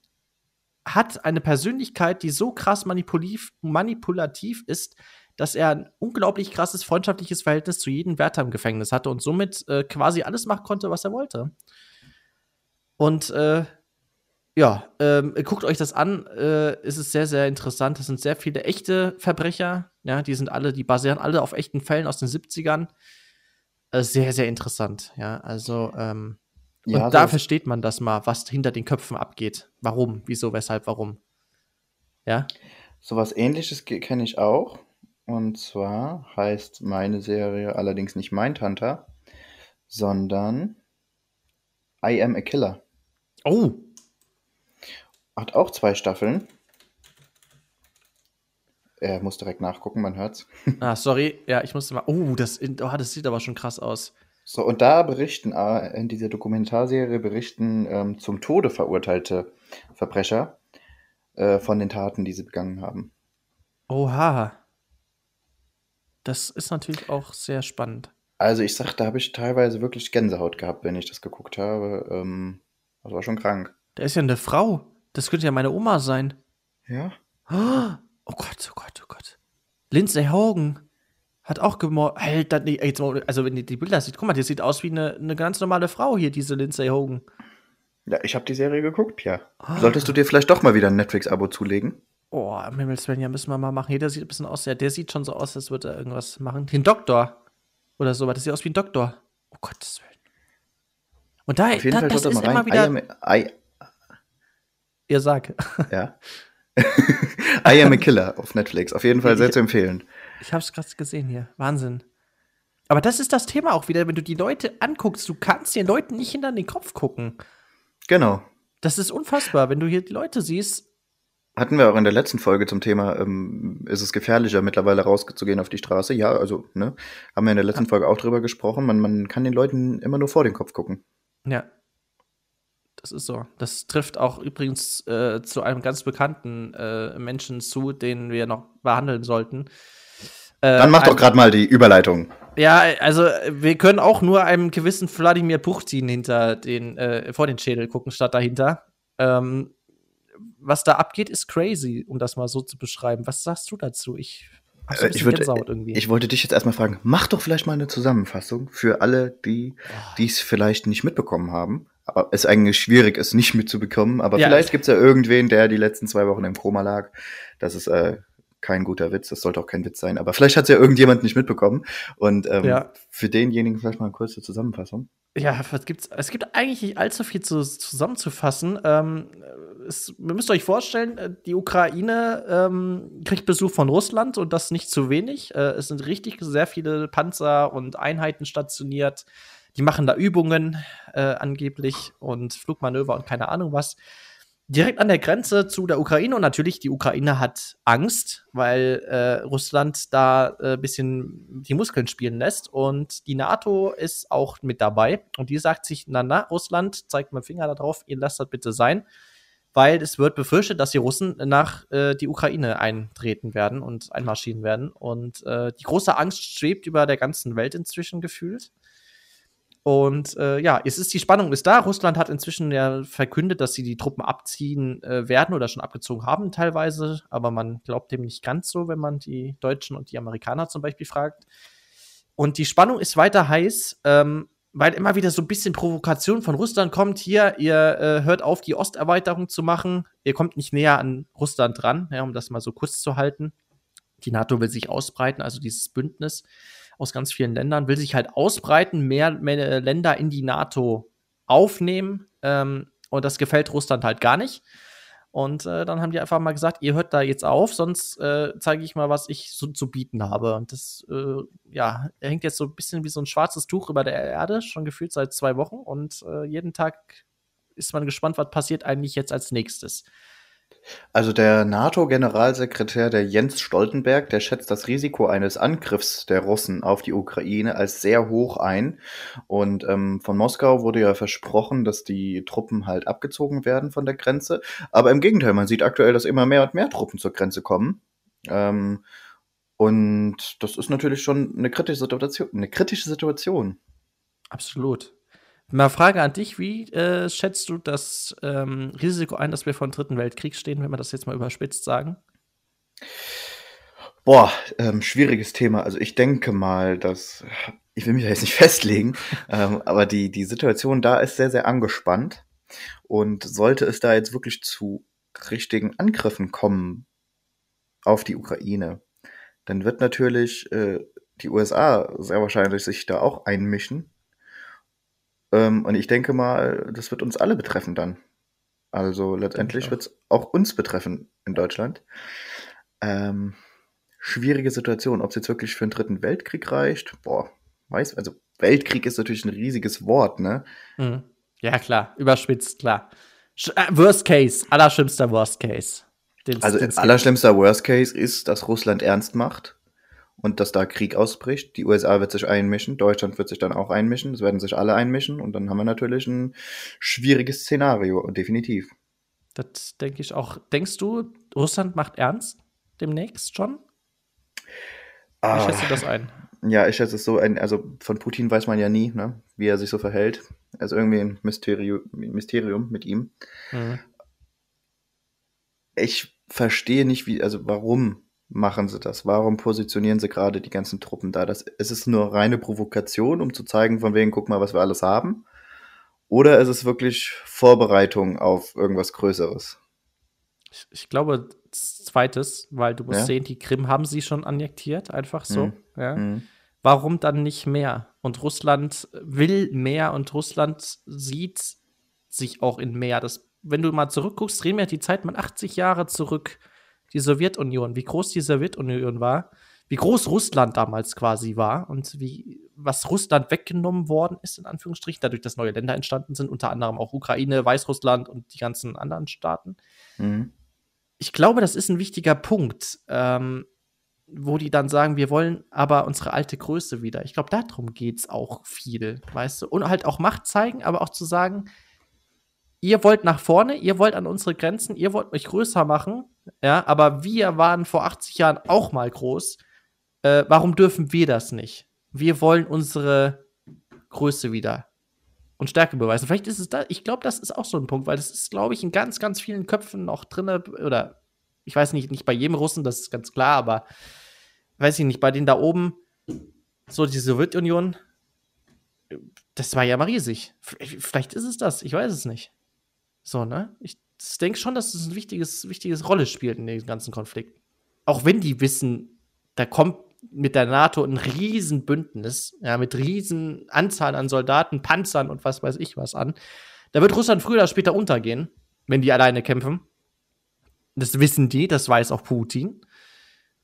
hat eine Persönlichkeit, die so krass manipulativ ist, dass er ein unglaublich krasses freundschaftliches Verhältnis zu jedem Wärter im Gefängnis hatte und somit äh, quasi alles machen konnte, was er wollte. Und äh, ja, ähm, guckt euch das an. Äh, es ist sehr, sehr interessant. Das sind sehr viele echte Verbrecher. Ja, die sind alle, die basieren alle auf echten Fällen aus den 70ern. Äh, sehr, sehr interessant. Ja, also, ähm, Ja, und da so- versteht man das mal, was hinter den Köpfen abgeht. Warum, wieso, weshalb, warum. Ja, Sowas ähnliches kenne ich auch. Und zwar heißt meine Serie allerdings nicht Mindhunter, sondern I Am a Killer. Oh, Hat auch zwei Staffeln. Er muss direkt nachgucken, man hört's. ah, sorry. Ja, ich musste mal. Oh, das, oh, das sieht aber schon krass aus. So, und da berichten, äh, in dieser Dokumentarserie berichten ähm, zum Tode verurteilte Verbrecher äh, von den Taten, die sie begangen haben. Oha. Das ist natürlich auch sehr spannend. Also ich sag, da habe ich teilweise wirklich Gänsehaut gehabt, wenn ich das geguckt habe. Ähm, das war schon krank. Da ist ja eine Frau. Das könnte ja meine Oma sein. Ja? Oh Gott, oh Gott, oh Gott. Lindsay Hogan hat auch gemordet. Alter, nee, jetzt mal, also wenn ihr die Bilder sieht, guck mal, die sieht aus wie eine, eine ganz normale Frau hier, diese Lindsay Hogan. Ja, ich habe die Serie geguckt, ja. Solltest du dir vielleicht doch mal wieder ein Netflix-Abo zulegen? Oh, Himmels Willen, ja, müssen wir mal machen. Hier, der sieht ein bisschen aus, ja, der sieht schon so aus, als würde er irgendwas machen. Den Doktor. Oder so, das sieht aus wie ein Doktor. Oh Gottes Willen. Und da, Auf jeden da Fall das ist mal immer rein. wieder. I am, I, Ihr sagt. ja. I am a Killer auf Netflix. Auf jeden Fall sehr Ich- zu empfehlen. Ich hab's gerade gesehen hier. Wahnsinn. Aber das ist das Thema auch wieder, wenn du die Leute anguckst, du kannst den Leuten nicht hinter den Kopf gucken. Genau. Das ist unfassbar, wenn du hier die Leute siehst. Hatten wir auch in der letzten Folge zum Thema, ähm, ist es gefährlicher, mittlerweile rauszugehen auf die Straße? Ja, also, ne, haben wir in der letzten Folge auch drüber gesprochen. Man, man kann den Leuten immer nur vor den Kopf gucken. Ja. Das ist so. Das trifft auch übrigens äh, zu einem ganz bekannten äh, Menschen zu, den wir noch behandeln sollten. Äh, Dann mach doch gerade mal die Überleitung. Ja, also wir können auch nur einem gewissen Wladimir Puchtin hinter den, äh, vor den Schädel gucken, statt dahinter. Ähm, was da abgeht, ist crazy, um das mal so zu beschreiben. Was sagst du dazu? Ich so äh, ich, würd, ich wollte dich jetzt erstmal fragen, mach doch vielleicht mal eine Zusammenfassung für alle, die es vielleicht nicht mitbekommen haben. Aber es eigentlich schwierig ist, nicht mitzubekommen. Aber ja, vielleicht gibt es ja irgendwen, der die letzten zwei Wochen im Koma lag. Das ist äh, kein guter Witz, das sollte auch kein Witz sein. Aber vielleicht hat es ja irgendjemand nicht mitbekommen. Und ähm, ja. für denjenigen vielleicht mal eine kurze Zusammenfassung. Ja, was gibt's? Es gibt eigentlich nicht allzu viel zu, zusammenzufassen. Ähm, es, ihr müsst euch vorstellen, äh, die Ukraine ähm, kriegt Besuch von Russland und das nicht zu wenig. Äh, es sind richtig sehr viele Panzer und Einheiten stationiert. Die machen da Übungen äh, angeblich und Flugmanöver und keine Ahnung was direkt an der Grenze zu der Ukraine und natürlich die Ukraine hat Angst, weil äh, Russland da ein äh, bisschen die Muskeln spielen lässt und die NATO ist auch mit dabei und die sagt sich, na na, Russland zeigt mit Finger darauf, ihr lasst das bitte sein, weil es wird befürchtet, dass die Russen nach äh, die Ukraine eintreten werden und einmarschieren werden und äh, die große Angst schwebt über der ganzen Welt inzwischen gefühlt. Und äh, ja, es ist die Spannung ist da. Russland hat inzwischen ja verkündet, dass sie die Truppen abziehen äh, werden oder schon abgezogen haben teilweise, aber man glaubt dem nicht ganz so, wenn man die Deutschen und die Amerikaner zum Beispiel fragt. Und die Spannung ist weiter heiß, ähm, weil immer wieder so ein bisschen Provokation von Russland kommt. Hier, ihr äh, hört auf, die Osterweiterung zu machen. Ihr kommt nicht näher an Russland dran, ja, um das mal so kurz zu halten. Die NATO will sich ausbreiten, also dieses Bündnis aus ganz vielen Ländern, will sich halt ausbreiten, mehr, mehr Länder in die NATO aufnehmen. Ähm, und das gefällt Russland halt gar nicht. Und äh, dann haben die einfach mal gesagt, ihr hört da jetzt auf, sonst äh, zeige ich mal, was ich so zu bieten habe. Und das, äh, ja, hängt jetzt so ein bisschen wie so ein schwarzes Tuch über der Erde, schon gefühlt seit zwei Wochen. Und äh, jeden Tag ist man gespannt, was passiert eigentlich jetzt als nächstes. Also der NATO-Generalsekretär, der Jens Stoltenberg, der schätzt das Risiko eines Angriffs der Russen auf die Ukraine als sehr hoch ein. Und ähm, von Moskau wurde ja versprochen, dass die Truppen halt abgezogen werden von der Grenze. Aber im Gegenteil, man sieht aktuell, dass immer mehr und mehr Truppen zur Grenze kommen. Ähm, und das ist natürlich schon eine kritische Situation. Eine kritische Situation. Absolut. Mal Frage an dich, wie äh, schätzt du das ähm, Risiko ein, dass wir vor dem Dritten Weltkrieg stehen, wenn wir das jetzt mal überspitzt sagen? Boah, ähm, schwieriges Thema. Also ich denke mal, dass, ich will mich da jetzt nicht festlegen, ähm, aber die, die Situation da ist sehr, sehr angespannt. Und sollte es da jetzt wirklich zu richtigen Angriffen kommen auf die Ukraine, dann wird natürlich äh, die USA sehr wahrscheinlich sich da auch einmischen ähm, und ich denke mal, das wird uns alle betreffen dann. Also letztendlich wird es auch uns betreffen in Deutschland. Ähm, schwierige Situation. Ob es jetzt wirklich für einen dritten Weltkrieg reicht, boah, weiß, also Weltkrieg ist natürlich ein riesiges Wort, ne? Mhm. Ja, klar, überspitzt, klar. Sch äh, Worst Case, allerschlimmster Worst Case. Den's, also den's allerschlimmster Worst Case ist, dass Russland ernst macht und dass da Krieg ausbricht. Die USA wird sich einmischen, Deutschland wird sich dann auch einmischen, es werden sich alle einmischen und dann haben wir natürlich ein schwieriges Szenario, definitiv. Das denke ich auch. Denkst du, Russland macht ernst demnächst schon? Ah, Wie schätzt du das ein? Ja, ich schätze es so ein, also von Putin weiß man ja nie, ne, wie er sich so verhält. Also irgendwie ein Mysterium, Mysterium mit ihm. Mhm. Ich verstehe nicht, wie, also warum machen sie das? Warum positionieren sie gerade die ganzen Truppen da? Das, ist es nur reine Provokation, um zu zeigen, von wegen, guck mal, was wir alles haben? Oder ist es wirklich Vorbereitung auf irgendwas Größeres? Ich, ich glaube, zweites, weil du musst ja? sehen, die Krim haben sie schon annektiert, einfach so. Mhm. Ja. Mhm. Warum dann nicht mehr? Und Russland will mehr und Russland sieht sich auch in mehr. Das, wenn du mal zurückguckst, drehen wir die Zeit mal 80 Jahre zurück die Sowjetunion, wie groß die Sowjetunion war, wie groß Russland damals quasi war und wie was Russland weggenommen worden ist, in Anführungsstrichen, dadurch, dass neue Länder entstanden sind, unter anderem auch Ukraine, Weißrussland und die ganzen anderen Staaten. Mhm. Ich glaube, das ist ein wichtiger Punkt. Ähm, wo die dann sagen, wir wollen aber unsere alte Größe wieder. Ich glaube, darum geht es auch viel, weißt du? Und halt auch Macht zeigen, aber auch zu sagen, ihr wollt nach vorne, ihr wollt an unsere Grenzen, ihr wollt euch größer machen, ja, aber wir waren vor 80 Jahren auch mal groß. Äh, warum dürfen wir das nicht? Wir wollen unsere Größe wieder und Stärke beweisen. Vielleicht ist es da, ich glaube, das ist auch so ein Punkt, weil das ist, glaube ich, in ganz, ganz vielen Köpfen noch drin, oder ich weiß nicht, nicht bei jedem Russen, das ist ganz klar, aber weiß ich nicht, bei denen da oben, so die Sowjetunion, das war ja mal riesig. Vielleicht ist es das, ich weiß es nicht. So, ne? Ich denke schon, dass es ein wichtiges, wichtiges Rolle spielt in dem ganzen Konflikt. Auch wenn die wissen, da kommt mit der NATO ein Riesenbündnis, ja, mit riesen Anzahl an Soldaten, Panzern und was weiß ich was an. Da wird Russland früher oder später untergehen, wenn die alleine kämpfen. Das wissen die, das weiß auch Putin.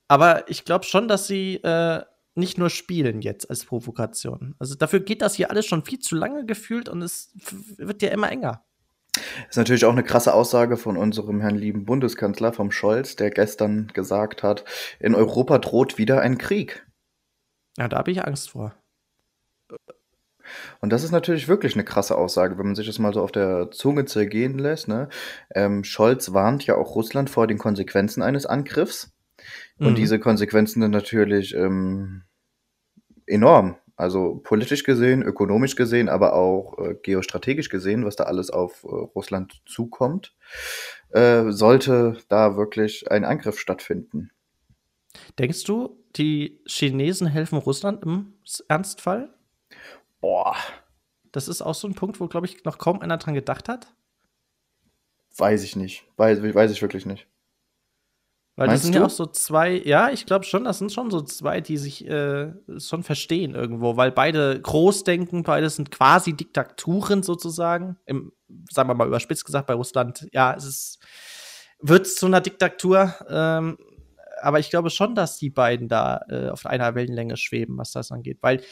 Aber ich glaube schon, dass sie äh, nicht nur spielen jetzt als Provokation. Also dafür geht das hier alles schon viel zu lange gefühlt und es wird ja immer enger. Das ist natürlich auch eine krasse Aussage von unserem Herrn lieben Bundeskanzler, vom Scholz, der gestern gesagt hat, in Europa droht wieder ein Krieg. Ja, da habe ich Angst vor. Und das ist natürlich wirklich eine krasse Aussage, wenn man sich das mal so auf der Zunge zergehen lässt. Ne? Ähm, Scholz warnt ja auch Russland vor den Konsequenzen eines Angriffs. Und mhm. diese Konsequenzen sind natürlich ähm, enorm. Also politisch gesehen, ökonomisch gesehen, aber auch äh, geostrategisch gesehen, was da alles auf äh, Russland zukommt, äh, sollte da wirklich ein Angriff stattfinden. Denkst du, die Chinesen helfen Russland im Ernstfall? Boah. Das ist auch so ein Punkt, wo, glaube ich, noch kaum einer dran gedacht hat. Weiß ich nicht. Weiß, weiß ich wirklich nicht. Weil Meinst das sind du? ja auch so zwei, ja, ich glaube schon, das sind schon so zwei, die sich äh, schon verstehen irgendwo, weil beide groß denken, beide sind quasi Diktaturen sozusagen. Im, sagen wir mal überspitzt gesagt, bei Russland, ja, es ist, wird zu einer Diktatur. Ähm, aber ich glaube schon, dass die beiden da äh, auf einer Wellenlänge schweben, was das angeht. Weil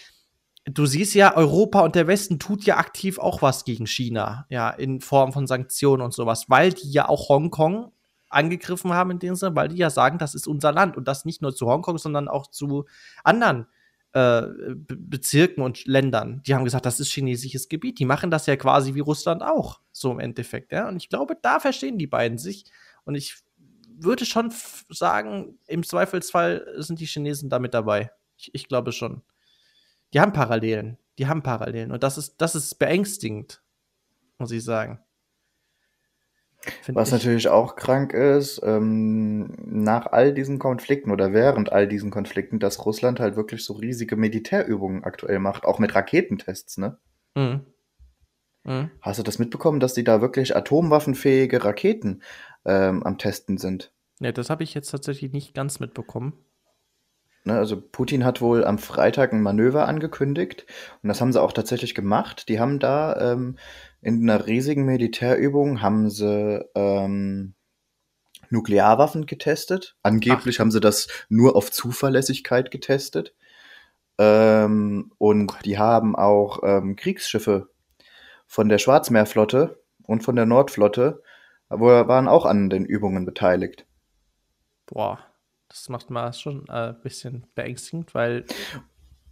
du siehst ja, Europa und der Westen tut ja aktiv auch was gegen China, ja, in Form von Sanktionen und sowas, weil die ja auch Hongkong angegriffen haben in dem Sinne, weil die ja sagen, das ist unser Land und das nicht nur zu Hongkong, sondern auch zu anderen äh, Bezirken und Ländern. Die haben gesagt, das ist chinesisches Gebiet. Die machen das ja quasi wie Russland auch, so im Endeffekt. Ja? Und ich glaube, da verstehen die beiden sich. Und ich würde schon sagen, im Zweifelsfall sind die Chinesen damit dabei. Ich, ich glaube schon. Die haben Parallelen. Die haben Parallelen. Und das ist, das ist beängstigend, muss ich sagen. Was ich. natürlich auch krank ist, ähm, nach all diesen Konflikten oder während all diesen Konflikten, dass Russland halt wirklich so riesige Militärübungen aktuell macht, auch mit Raketentests, ne? Mhm. Mhm. Hast du das mitbekommen, dass die da wirklich atomwaffenfähige Raketen ähm, am Testen sind? Ne, das habe ich jetzt tatsächlich nicht ganz mitbekommen. Ne, also Putin hat wohl am Freitag ein Manöver angekündigt und das haben sie auch tatsächlich gemacht. Die haben da ähm, in einer riesigen Militärübung haben sie ähm, Nuklearwaffen getestet. Angeblich Ach. haben sie das nur auf Zuverlässigkeit getestet. Ähm, und oh die haben auch ähm, Kriegsschiffe von der Schwarzmeerflotte und von der Nordflotte, wo waren auch an den Übungen beteiligt. Boah, das macht mal schon ein äh, bisschen beängstigend, weil.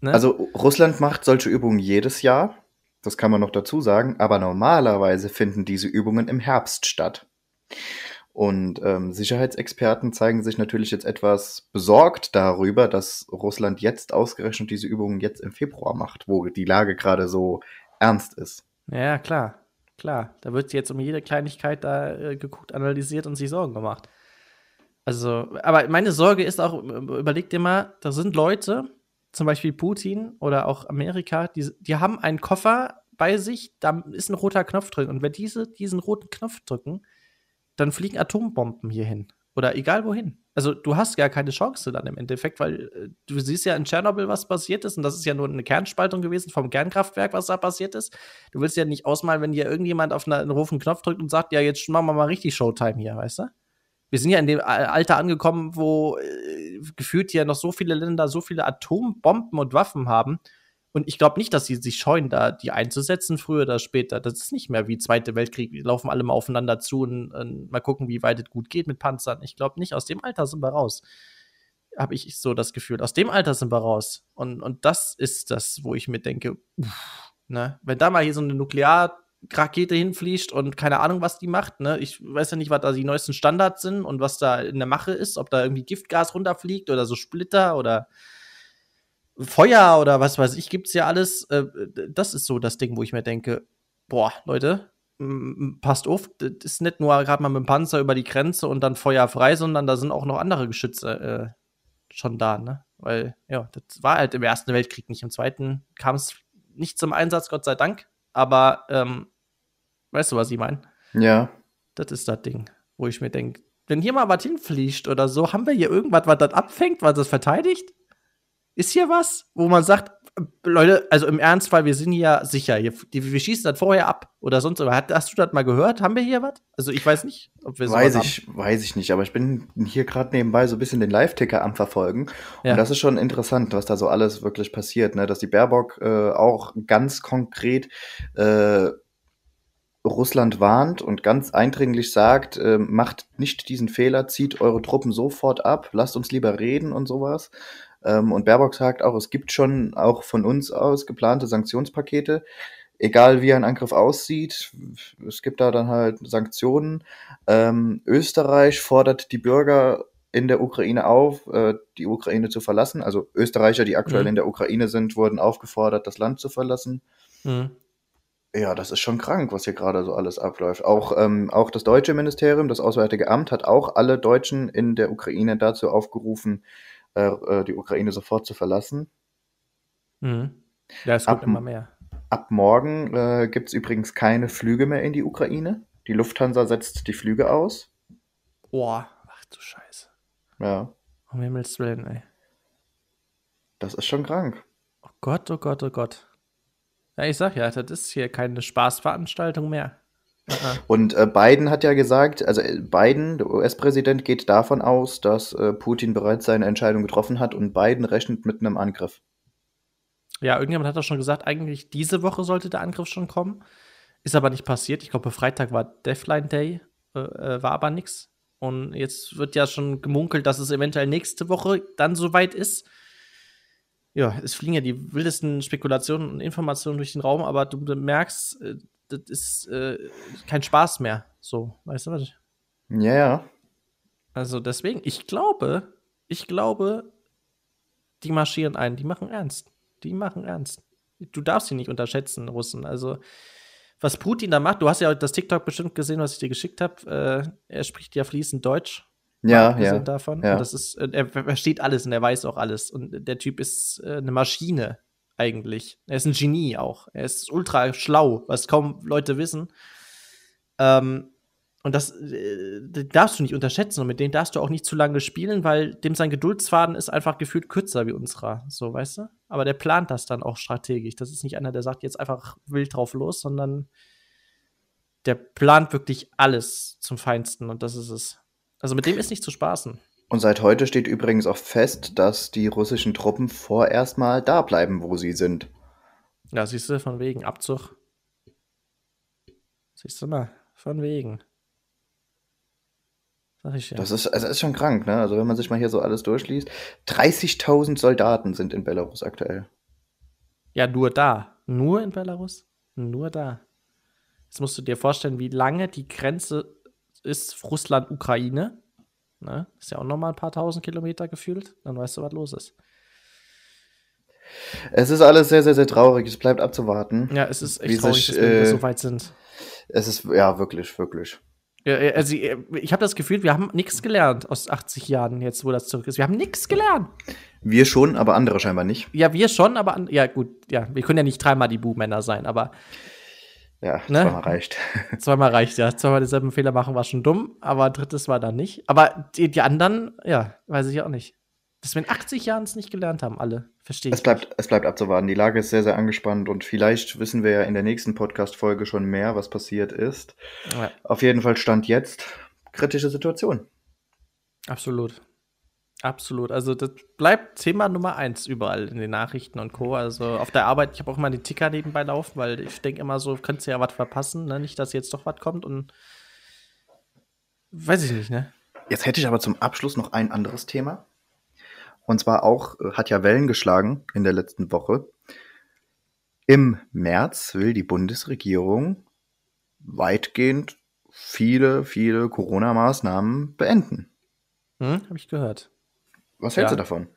Ne? Also Russland macht solche Übungen jedes Jahr. Das kann man noch dazu sagen. Aber normalerweise finden diese Übungen im Herbst statt. Und ähm, Sicherheitsexperten zeigen sich natürlich jetzt etwas besorgt darüber, dass Russland jetzt ausgerechnet diese Übungen jetzt im Februar macht, wo die Lage gerade so ernst ist. Ja, klar, klar. Da wird jetzt um jede Kleinigkeit da äh, geguckt, analysiert und sich Sorgen gemacht. Also, aber meine Sorge ist auch, überleg dir mal, da sind Leute, zum Beispiel Putin oder auch Amerika, die, die haben einen Koffer bei sich, da ist ein roter Knopf drin. Und wenn diese diesen roten Knopf drücken, dann fliegen Atombomben hierhin. Oder egal wohin. Also du hast gar keine Chance dann im Endeffekt, weil äh, du siehst ja in Tschernobyl, was passiert ist. Und das ist ja nur eine Kernspaltung gewesen vom Kernkraftwerk, was da passiert ist. Du willst ja nicht ausmalen, wenn dir irgendjemand auf einen roten Knopf drückt und sagt, ja, jetzt machen wir mal richtig Showtime hier, weißt du? Wir sind ja in dem Alter angekommen, wo äh, gefühlt ja noch so viele Länder so viele Atombomben und Waffen haben. Und ich glaube nicht, dass sie sich scheuen, da die einzusetzen, früher oder später. Das ist nicht mehr wie Zweite Weltkrieg. Die laufen alle mal aufeinander zu und, und mal gucken, wie weit es gut geht mit Panzern. Ich glaube nicht, aus dem Alter sind wir raus. habe ich so das Gefühl. Aus dem Alter sind wir raus. Und, und das ist das, wo ich mir denke, uff, ne? wenn da mal hier so eine Nuklearrakete hinfliegt und keine Ahnung, was die macht, ne? Ich weiß ja nicht, was da die neuesten Standards sind und was da in der Mache ist, ob da irgendwie Giftgas runterfliegt oder so Splitter oder Feuer oder was weiß ich, gibt's ja alles. Äh, das ist so das Ding, wo ich mir denke, boah, Leute, passt auf, das ist nicht nur gerade mal mit dem Panzer über die Grenze und dann Feuer frei, sondern da sind auch noch andere Geschütze äh, schon da, ne? Weil, ja, das war halt im Ersten Weltkrieg nicht. Im Zweiten kam es nicht zum Einsatz, Gott sei Dank. Aber, ähm, weißt du, was ich meine? Ja. Das ist das Ding, wo ich mir denke, wenn hier mal was hinfliegt oder so, haben wir hier irgendwas, was das abfängt, was das verteidigt? Ist hier was, wo man sagt, Leute, also im Ernstfall, wir sind hier sicher. Hier, wir schießen das vorher ab oder sonst was. Hast du das mal gehört? Haben wir hier was? Also ich weiß nicht, ob wir so Weiß ich, haben. weiß ich nicht, aber ich bin hier gerade nebenbei so ein bisschen den Live-Ticker am Verfolgen. Ja. Und das ist schon interessant, was da so alles wirklich passiert, ne? Dass die Baerbock äh, auch ganz konkret äh, Russland warnt und ganz eindringlich sagt, äh, macht nicht diesen Fehler, zieht eure Truppen sofort ab, lasst uns lieber reden und sowas. Ähm, und Baerbock sagt auch, es gibt schon auch von uns aus geplante Sanktionspakete. Egal wie ein Angriff aussieht, es gibt da dann halt Sanktionen. Ähm, Österreich fordert die Bürger in der Ukraine auf, äh, die Ukraine zu verlassen. Also Österreicher, die aktuell mhm. in der Ukraine sind, wurden aufgefordert, das Land zu verlassen. Mhm. Ja, das ist schon krank, was hier gerade so alles abläuft. Auch, ähm, auch das deutsche Ministerium, das Auswärtige Amt, hat auch alle Deutschen in der Ukraine dazu aufgerufen, äh, äh, die Ukraine sofort zu verlassen. Mhm. Ja, es kommt ab, immer mehr. Ab morgen äh, gibt es übrigens keine Flüge mehr in die Ukraine. Die Lufthansa setzt die Flüge aus. Boah, ach du Scheiße. Ja. Um Himmels Willen, ey. Das ist schon krank. Oh Gott, oh Gott, oh Gott. Ja, ich sag ja, das ist hier keine Spaßveranstaltung mehr. Und äh, Biden hat ja gesagt, also äh, Biden, der US-Präsident, geht davon aus, dass äh, Putin bereits seine Entscheidung getroffen hat und Biden rechnet mit einem Angriff. Ja, irgendjemand hat doch schon gesagt, eigentlich diese Woche sollte der Angriff schon kommen. Ist aber nicht passiert. Ich glaube, Freitag war Deathline Day, äh, äh, war aber nichts. Und jetzt wird ja schon gemunkelt, dass es eventuell nächste Woche dann soweit ist. Ja, es fliegen ja die wildesten Spekulationen und Informationen durch den Raum, aber du merkst, äh, das ist äh, kein Spaß mehr. So, weißt du was? Ja, ja. Also deswegen, ich glaube, ich glaube, die marschieren ein, die machen ernst. Die machen ernst. Du darfst sie nicht unterschätzen, Russen. Also, was Putin da macht, du hast ja das TikTok bestimmt gesehen, was ich dir geschickt habe. Äh, er spricht ja fließend Deutsch. Ja, ja. Davon. ja. Und das ist, er versteht alles und er weiß auch alles. Und der Typ ist äh, eine Maschine eigentlich. Er ist ein Genie auch. Er ist ultra schlau, was kaum Leute wissen. Ähm, und das, äh, darfst du nicht unterschätzen und mit dem darfst du auch nicht zu lange spielen, weil dem sein Geduldsfaden ist einfach gefühlt kürzer wie unserer, so weißt du? Aber der plant das dann auch strategisch. Das ist nicht einer, der sagt jetzt einfach wild drauf los, sondern der plant wirklich alles zum Feinsten und das ist es. Also mit dem ist nicht zu spaßen. Und seit heute steht übrigens auch fest, dass die russischen Truppen vorerst mal da bleiben, wo sie sind. Ja, siehst du, von wegen Abzug. Siehst du mal, von wegen. Sag ich ja. Das ist, also ist schon krank, ne? Also wenn man sich mal hier so alles durchliest. 30.000 Soldaten sind in Belarus aktuell. Ja, nur da. Nur in Belarus? Nur da. Jetzt musst du dir vorstellen, wie lange die Grenze ist Russland-Ukraine. Ne? Ist ja auch nochmal ein paar tausend Kilometer gefühlt. Dann weißt du, was los ist. Es ist alles sehr, sehr, sehr traurig. Es bleibt abzuwarten. Ja, es ist echt traurig, sich, dass wir äh, so weit sind. Es ist, ja, wirklich, wirklich. Ja, also, ich habe das Gefühl, wir haben nichts gelernt aus 80 Jahren jetzt, wo das zurück ist. Wir haben nichts gelernt. Wir schon, aber andere scheinbar nicht. Ja, wir schon, aber ja, gut, ja, wir können ja nicht dreimal die Bu-Männer sein, aber ja, ne? zweimal reicht. Zweimal reicht, ja. Zweimal dieselben Fehler machen war schon dumm, aber drittes war dann nicht. Aber die, die anderen, ja, weiß ich auch nicht. Dass wir in 80 Jahren es nicht gelernt haben, alle. Verstehe ich. Es bleibt, es bleibt abzuwarten. Die Lage ist sehr, sehr angespannt und vielleicht wissen wir ja in der nächsten Podcast-Folge schon mehr, was passiert ist. Ja. Auf jeden Fall stand jetzt kritische Situation. Absolut. Absolut. Also das bleibt Thema Nummer eins überall in den Nachrichten und Co. Also auf der Arbeit, ich habe auch mal den Ticker nebenbei laufen, weil ich denke immer so, könntest du ja was verpassen, ne? Nicht, dass jetzt doch was kommt und weiß ich nicht, ne? Jetzt hätte ich aber zum Abschluss noch ein anderes Thema. Und zwar auch, äh, hat ja Wellen geschlagen in der letzten Woche. Im März will die Bundesregierung weitgehend viele, viele Corona-Maßnahmen beenden. Hm, habe ich gehört. Was hältst ja. du davon?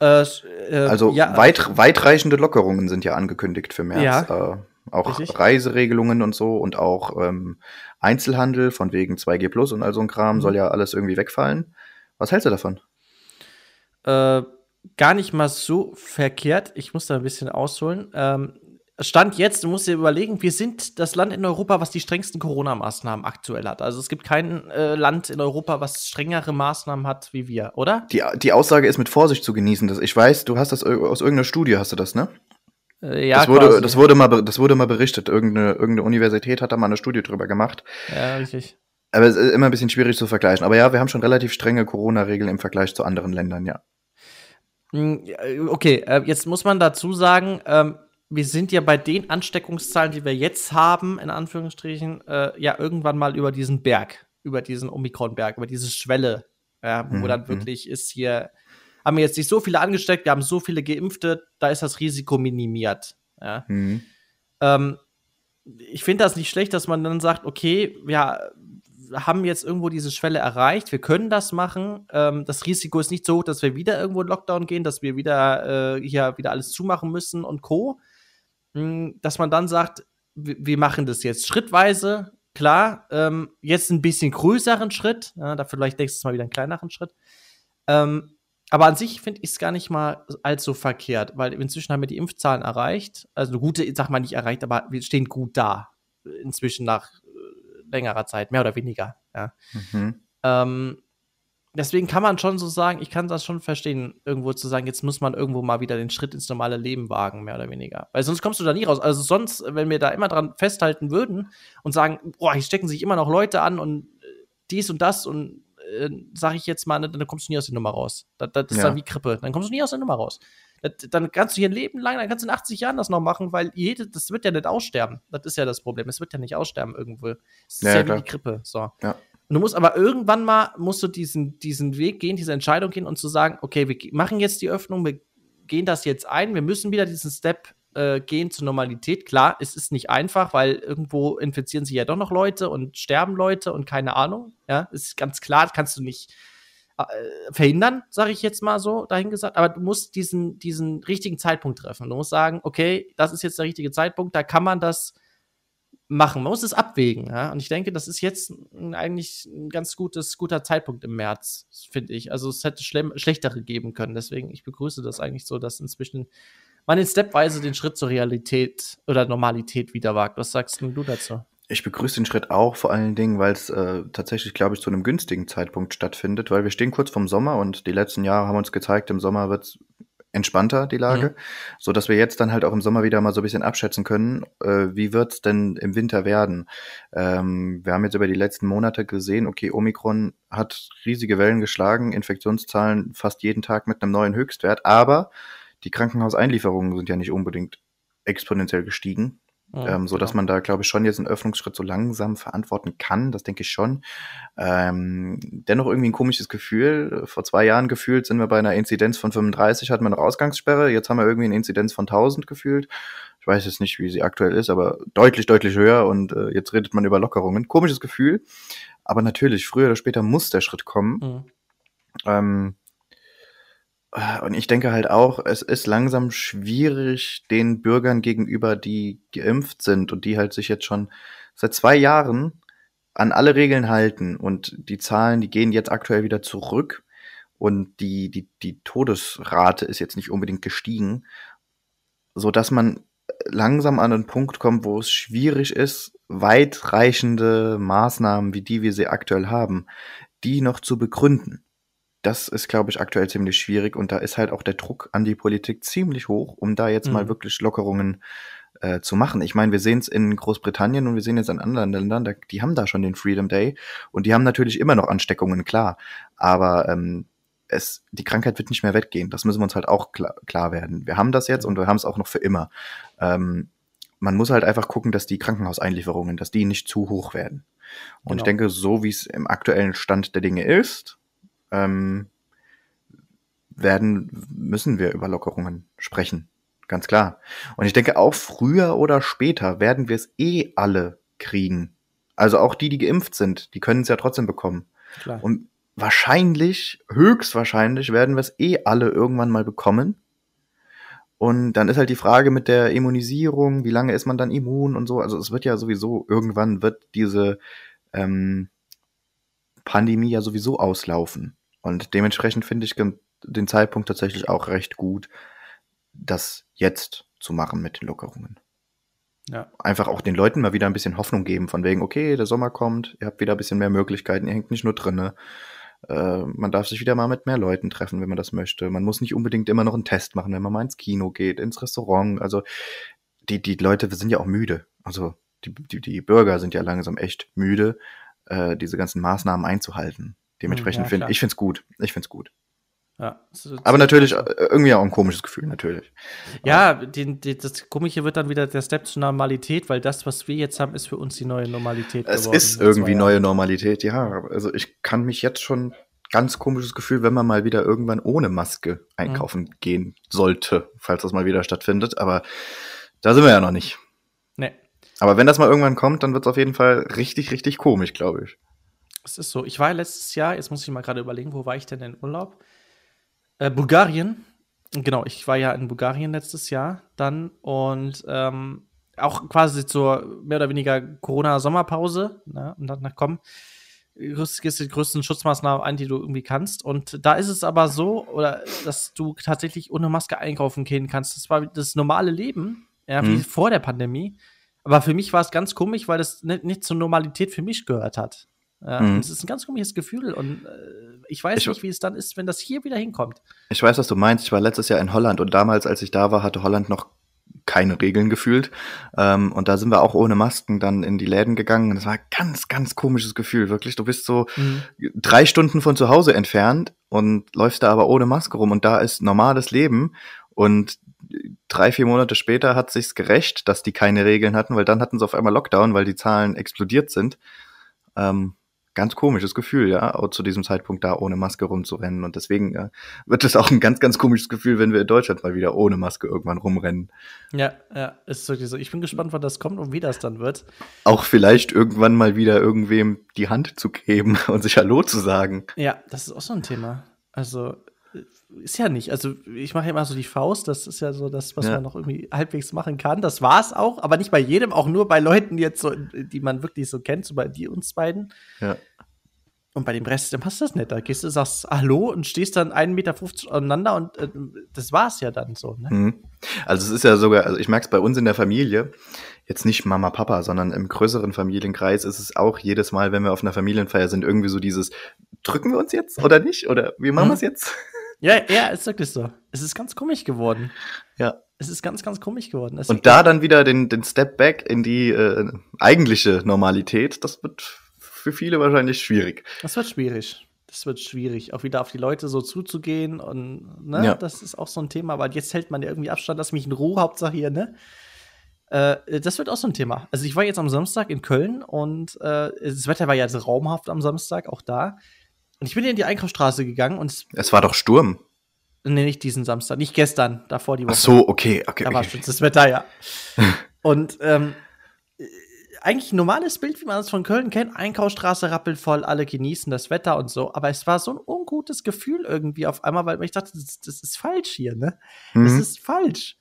Äh, äh, also ja, weit, weitreichende Lockerungen sind ja angekündigt für März. Ja, äh, auch richtig. Reiseregelungen und so und auch ähm, Einzelhandel von wegen 2G Plus und all so ein Kram mhm. soll ja alles irgendwie wegfallen. Was hältst du davon? Äh, gar nicht mal so verkehrt. Ich muss da ein bisschen ausholen. Ähm, Stand jetzt, du musst dir überlegen, wir sind das Land in Europa, was die strengsten Corona-Maßnahmen aktuell hat. Also es gibt kein äh, Land in Europa, was strengere Maßnahmen hat wie wir, oder? Die, die Aussage ist mit Vorsicht zu genießen. Ich weiß, du hast das aus irgendeiner Studie, hast du das, ne? Äh, ja, das wurde, quasi. das wurde mal, das wurde mal berichtet. Irgendeine, irgendeine Universität hat da mal eine Studie drüber gemacht. Ja, richtig. Aber es ist immer ein bisschen schwierig zu vergleichen. Aber ja, wir haben schon relativ strenge Corona-Regeln im Vergleich zu anderen Ländern, ja. Hm, okay, äh, jetzt muss man dazu sagen, ähm, wir sind ja bei den Ansteckungszahlen, die wir jetzt haben, in Anführungsstrichen, äh, ja irgendwann mal über diesen Berg, über diesen Omikron-Berg, über diese Schwelle, ja, wo mhm. dann mhm. wirklich ist hier, haben wir jetzt nicht so viele angesteckt, wir haben so viele Geimpfte, da ist das Risiko minimiert. Ja. Mhm. Ähm, ich finde das nicht schlecht, dass man dann sagt, okay, ja, haben jetzt irgendwo diese Schwelle erreicht, wir können das machen. Ähm, das Risiko ist nicht so hoch, dass wir wieder irgendwo in Lockdown gehen, dass wir wieder äh, hier wieder alles zumachen müssen und Co. Hm, dass man dann sagt, wir machen das jetzt schrittweise, klar, ähm, jetzt ein bisschen größeren Schritt, ja, da vielleicht nächstes Mal wieder einen kleineren Schritt. Ähm, aber an sich finde ich es gar nicht mal allzu verkehrt, weil inzwischen haben wir die Impfzahlen erreicht. Also eine gute, sag mal nicht erreicht, aber wir stehen gut da. Inzwischen nach äh, längerer Zeit, mehr oder weniger. Ja. Mhm. Ähm, deswegen kann man schon so sagen, ich kann das schon verstehen, irgendwo zu sagen, jetzt muss man irgendwo mal wieder den Schritt ins normale Leben wagen, mehr oder weniger. Weil sonst kommst du da nie raus. Also sonst, wenn wir da immer dran festhalten würden und sagen, boah, hier stecken sich immer noch Leute an und äh, dies und das und äh, sag ich jetzt mal, ne, dann kommst du nie aus der Nummer raus. Das, das ist ja. dann wie Krippe. Dann kommst du nie aus der Nummer raus. Das, dann kannst du hier ein Leben lang, dann kannst du in 80 Jahren das noch machen, weil jede, das wird ja nicht aussterben. Das ist ja das Problem. Es wird ja nicht aussterben irgendwo. Es ist ja, ja wie die Krippe. So. Ja. Und du musst aber irgendwann mal, musst du diesen, diesen Weg gehen, diese Entscheidung gehen und zu sagen, okay, wir machen jetzt die Öffnung, wir gehen das jetzt ein, wir müssen wieder diesen Step äh, gehen zur Normalität. Klar, es ist nicht einfach, weil irgendwo infizieren sich ja doch noch Leute und sterben Leute und keine Ahnung. Ja, ist ganz klar, kannst du nicht äh, verhindern, sage ich jetzt mal so dahingesagt. Aber du musst diesen, diesen richtigen Zeitpunkt treffen. Du musst sagen, okay, das ist jetzt der richtige Zeitpunkt, da kann man das machen. Man muss es abwägen. Ja? Und ich denke, das ist jetzt eigentlich ein ganz gutes, guter Zeitpunkt im März, finde ich. Also es hätte schlechtere geben können. Deswegen, ich begrüße das eigentlich so, dass inzwischen man in Stepweise den Schritt zur Realität oder Normalität wieder wagt. Was sagst du dazu? Ich begrüße den Schritt auch vor allen Dingen, weil es äh, tatsächlich, glaube ich, zu einem günstigen Zeitpunkt stattfindet, weil wir stehen kurz vorm Sommer und die letzten Jahre haben uns gezeigt, im Sommer wird es entspannter, die Lage, mhm. so dass wir jetzt dann halt auch im Sommer wieder mal so ein bisschen abschätzen können, äh, wie wird's denn im Winter werden. Ähm, wir haben jetzt über die letzten Monate gesehen, okay, Omikron hat riesige Wellen geschlagen, Infektionszahlen fast jeden Tag mit einem neuen Höchstwert, aber die Krankenhauseinlieferungen sind ja nicht unbedingt exponentiell gestiegen. Ja, ähm, so dass genau. man da, glaube ich, schon jetzt einen Öffnungsschritt so langsam verantworten kann. Das denke ich schon. Ähm, dennoch irgendwie ein komisches Gefühl. Vor zwei Jahren gefühlt sind wir bei einer Inzidenz von 35, hatten wir eine Ausgangssperre. Jetzt haben wir irgendwie eine Inzidenz von 1000 gefühlt. Ich weiß jetzt nicht, wie sie aktuell ist, aber deutlich, deutlich höher. Und äh, jetzt redet man über Lockerungen. Komisches Gefühl. Aber natürlich, früher oder später muss der Schritt kommen. Mhm. Ähm, äh, und ich denke halt auch, es ist langsam schwierig den Bürgern gegenüber, die geimpft sind und die halt sich jetzt schon seit zwei Jahren an alle Regeln halten. Und die Zahlen, die gehen jetzt aktuell wieder zurück. Und die, die, die Todesrate ist jetzt nicht unbedingt gestiegen, so dass man langsam an einen Punkt kommt, wo es schwierig ist, weitreichende Maßnahmen wie die wir sie aktuell haben, die noch zu begründen das ist, glaube ich, aktuell ziemlich schwierig und da ist halt auch der Druck an die Politik ziemlich hoch, um da jetzt mhm. mal wirklich Lockerungen äh, zu machen. Ich meine, wir sehen es in Großbritannien und wir sehen jetzt in anderen Ländern, da, die haben da schon den Freedom Day und die haben natürlich immer noch Ansteckungen, klar. Aber ähm, es, die Krankheit wird nicht mehr weggehen. Das müssen wir uns halt auch klar, klar werden. Wir haben das jetzt und wir haben es auch noch für immer. Ähm, man muss halt einfach gucken, dass die Krankenhauseinlieferungen, dass die nicht zu hoch werden. Und genau. ich denke, so wie es im aktuellen Stand der Dinge ist, ähm, werden, müssen wir über Lockerungen sprechen. Ganz klar. Und ich denke, auch früher oder später werden wir es eh alle kriegen. Also auch die, die geimpft sind, die können es ja trotzdem bekommen. Klar. Und wahrscheinlich, höchstwahrscheinlich werden wir es eh alle irgendwann mal bekommen. Und dann ist halt die Frage mit der Immunisierung, wie lange ist man dann immun und so. Also es wird ja sowieso, irgendwann wird diese ähm, Pandemie ja sowieso auslaufen. Und dementsprechend finde ich den Zeitpunkt tatsächlich auch recht gut, das jetzt zu machen mit den Lockerungen. Ja. Einfach auch den Leuten mal wieder ein bisschen Hoffnung geben, von wegen, okay, der Sommer kommt, ihr habt wieder ein bisschen mehr Möglichkeiten, ihr hängt nicht nur drinne. Äh, man darf sich wieder mal mit mehr Leuten treffen, wenn man das möchte. Man muss nicht unbedingt immer noch einen Test machen, wenn man mal ins Kino geht, ins Restaurant. Also die, die Leute sind ja auch müde. Also die, die, die Bürger sind ja langsam echt müde, äh, diese ganzen Maßnahmen einzuhalten. Dementsprechend ja, finde ich finde es gut. Ich finde es gut. Ja, aber natürlich äh, irgendwie auch ein komisches Gefühl, natürlich. Ja, die, die, das Komische wird dann wieder der Step zur Normalität, weil das, was wir jetzt haben, ist für uns die neue Normalität. Es ist irgendwie neue Normalität, ja. Also ich kann mich jetzt schon ganz komisches Gefühl, wenn man mal wieder irgendwann ohne Maske einkaufen mhm. gehen sollte, falls das mal wieder stattfindet. Aber da sind wir ja noch nicht. Nee. Aber wenn das mal irgendwann kommt, dann wird es auf jeden Fall richtig, richtig komisch, glaube ich. Es ist so. Ich war letztes Jahr, jetzt muss ich mal gerade überlegen, wo war ich denn in Urlaub? Äh, Bulgarien. Genau, ich war ja in Bulgarien letztes Jahr dann und ähm, auch quasi zur mehr oder weniger Corona-Sommerpause. Ne? Und dann, na komm, gehst die größten Schutzmaßnahmen ein, die du irgendwie kannst. Und da ist es aber so, oder dass du tatsächlich ohne Maske einkaufen gehen kannst. Das war das normale Leben, ja, wie mhm. vor der Pandemie. Aber für mich war es ganz komisch, weil das nicht, nicht zur Normalität für mich gehört hat. Ja, mhm. Es ist ein ganz komisches Gefühl und äh, ich weiß ich, nicht, wie es dann ist, wenn das hier wieder hinkommt. Ich weiß, was du meinst. Ich war letztes Jahr in Holland und damals, als ich da war, hatte Holland noch keine Regeln gefühlt. Ähm, und da sind wir auch ohne Masken dann in die Läden gegangen. Und das war ein ganz, ganz komisches Gefühl, wirklich. Du bist so mhm. drei Stunden von zu Hause entfernt und läufst da aber ohne Maske rum und da ist normales Leben. Und drei, vier Monate später hat sich's gerecht, dass die keine Regeln hatten, weil dann hatten sie auf einmal Lockdown, weil die Zahlen explodiert sind. Ähm, ganz komisches Gefühl, ja, auch zu diesem Zeitpunkt da ohne Maske rumzurennen. Und deswegen äh, wird es auch ein ganz, ganz komisches Gefühl, wenn wir in Deutschland mal wieder ohne Maske irgendwann rumrennen. Ja, ja, ist wirklich so. Ich bin gespannt, wann das kommt und wie das dann wird. Auch vielleicht irgendwann mal wieder irgendwem die Hand zu geben und sich Hallo zu sagen. Ja, das ist auch so ein Thema. Also, ist ja nicht. Also ich mache ja immer so die Faust, das ist ja so das, was ja. man noch irgendwie halbwegs machen kann. Das war es auch, aber nicht bei jedem, auch nur bei Leuten, die jetzt so, die man wirklich so kennt, so bei die uns beiden. Ja. Und bei dem Rest, dann passt das nicht. Da gehst du, sagst Hallo und stehst dann 1,50 Meter auseinander und äh, das war's ja dann so. Ne? Mhm. Also es ist ja sogar, also ich merke es bei uns in der Familie, jetzt nicht Mama, Papa, sondern im größeren Familienkreis ist es auch jedes Mal, wenn wir auf einer Familienfeier sind, irgendwie so dieses, drücken wir uns jetzt oder nicht? Oder wie machen mhm. wir es jetzt? Ja, ja, ist wirklich so. Es ist ganz komisch geworden. Ja. Es ist ganz, ganz komisch geworden. Es und da dann wieder den, den Step back in die äh, eigentliche Normalität, das wird für viele wahrscheinlich schwierig. Das wird schwierig. Das wird schwierig, auch wieder auf die Leute so zuzugehen und ne, ja. das ist auch so ein Thema, weil jetzt hält man ja irgendwie Abstand, lass mich in Ruhe, Hauptsache hier, ne? Äh, das wird auch so ein Thema. Also ich war jetzt am Samstag in Köln und äh, das Wetter war ja raumhaft am Samstag, auch da. Und ich bin in die Einkaufsstraße gegangen und es, es war doch Sturm. Nee, nicht diesen Samstag, nicht gestern, davor die Woche. Ach so, okay, okay. Da okay. war schönstes Wetter, ja. und ähm, eigentlich ein normales Bild, wie man es von Köln kennt. Einkaufsstraße rappelt voll, alle genießen das Wetter und so. Aber es war so ein ungutes Gefühl irgendwie auf einmal, weil ich dachte, das, das ist falsch hier, ne? Mhm. Das ist falsch.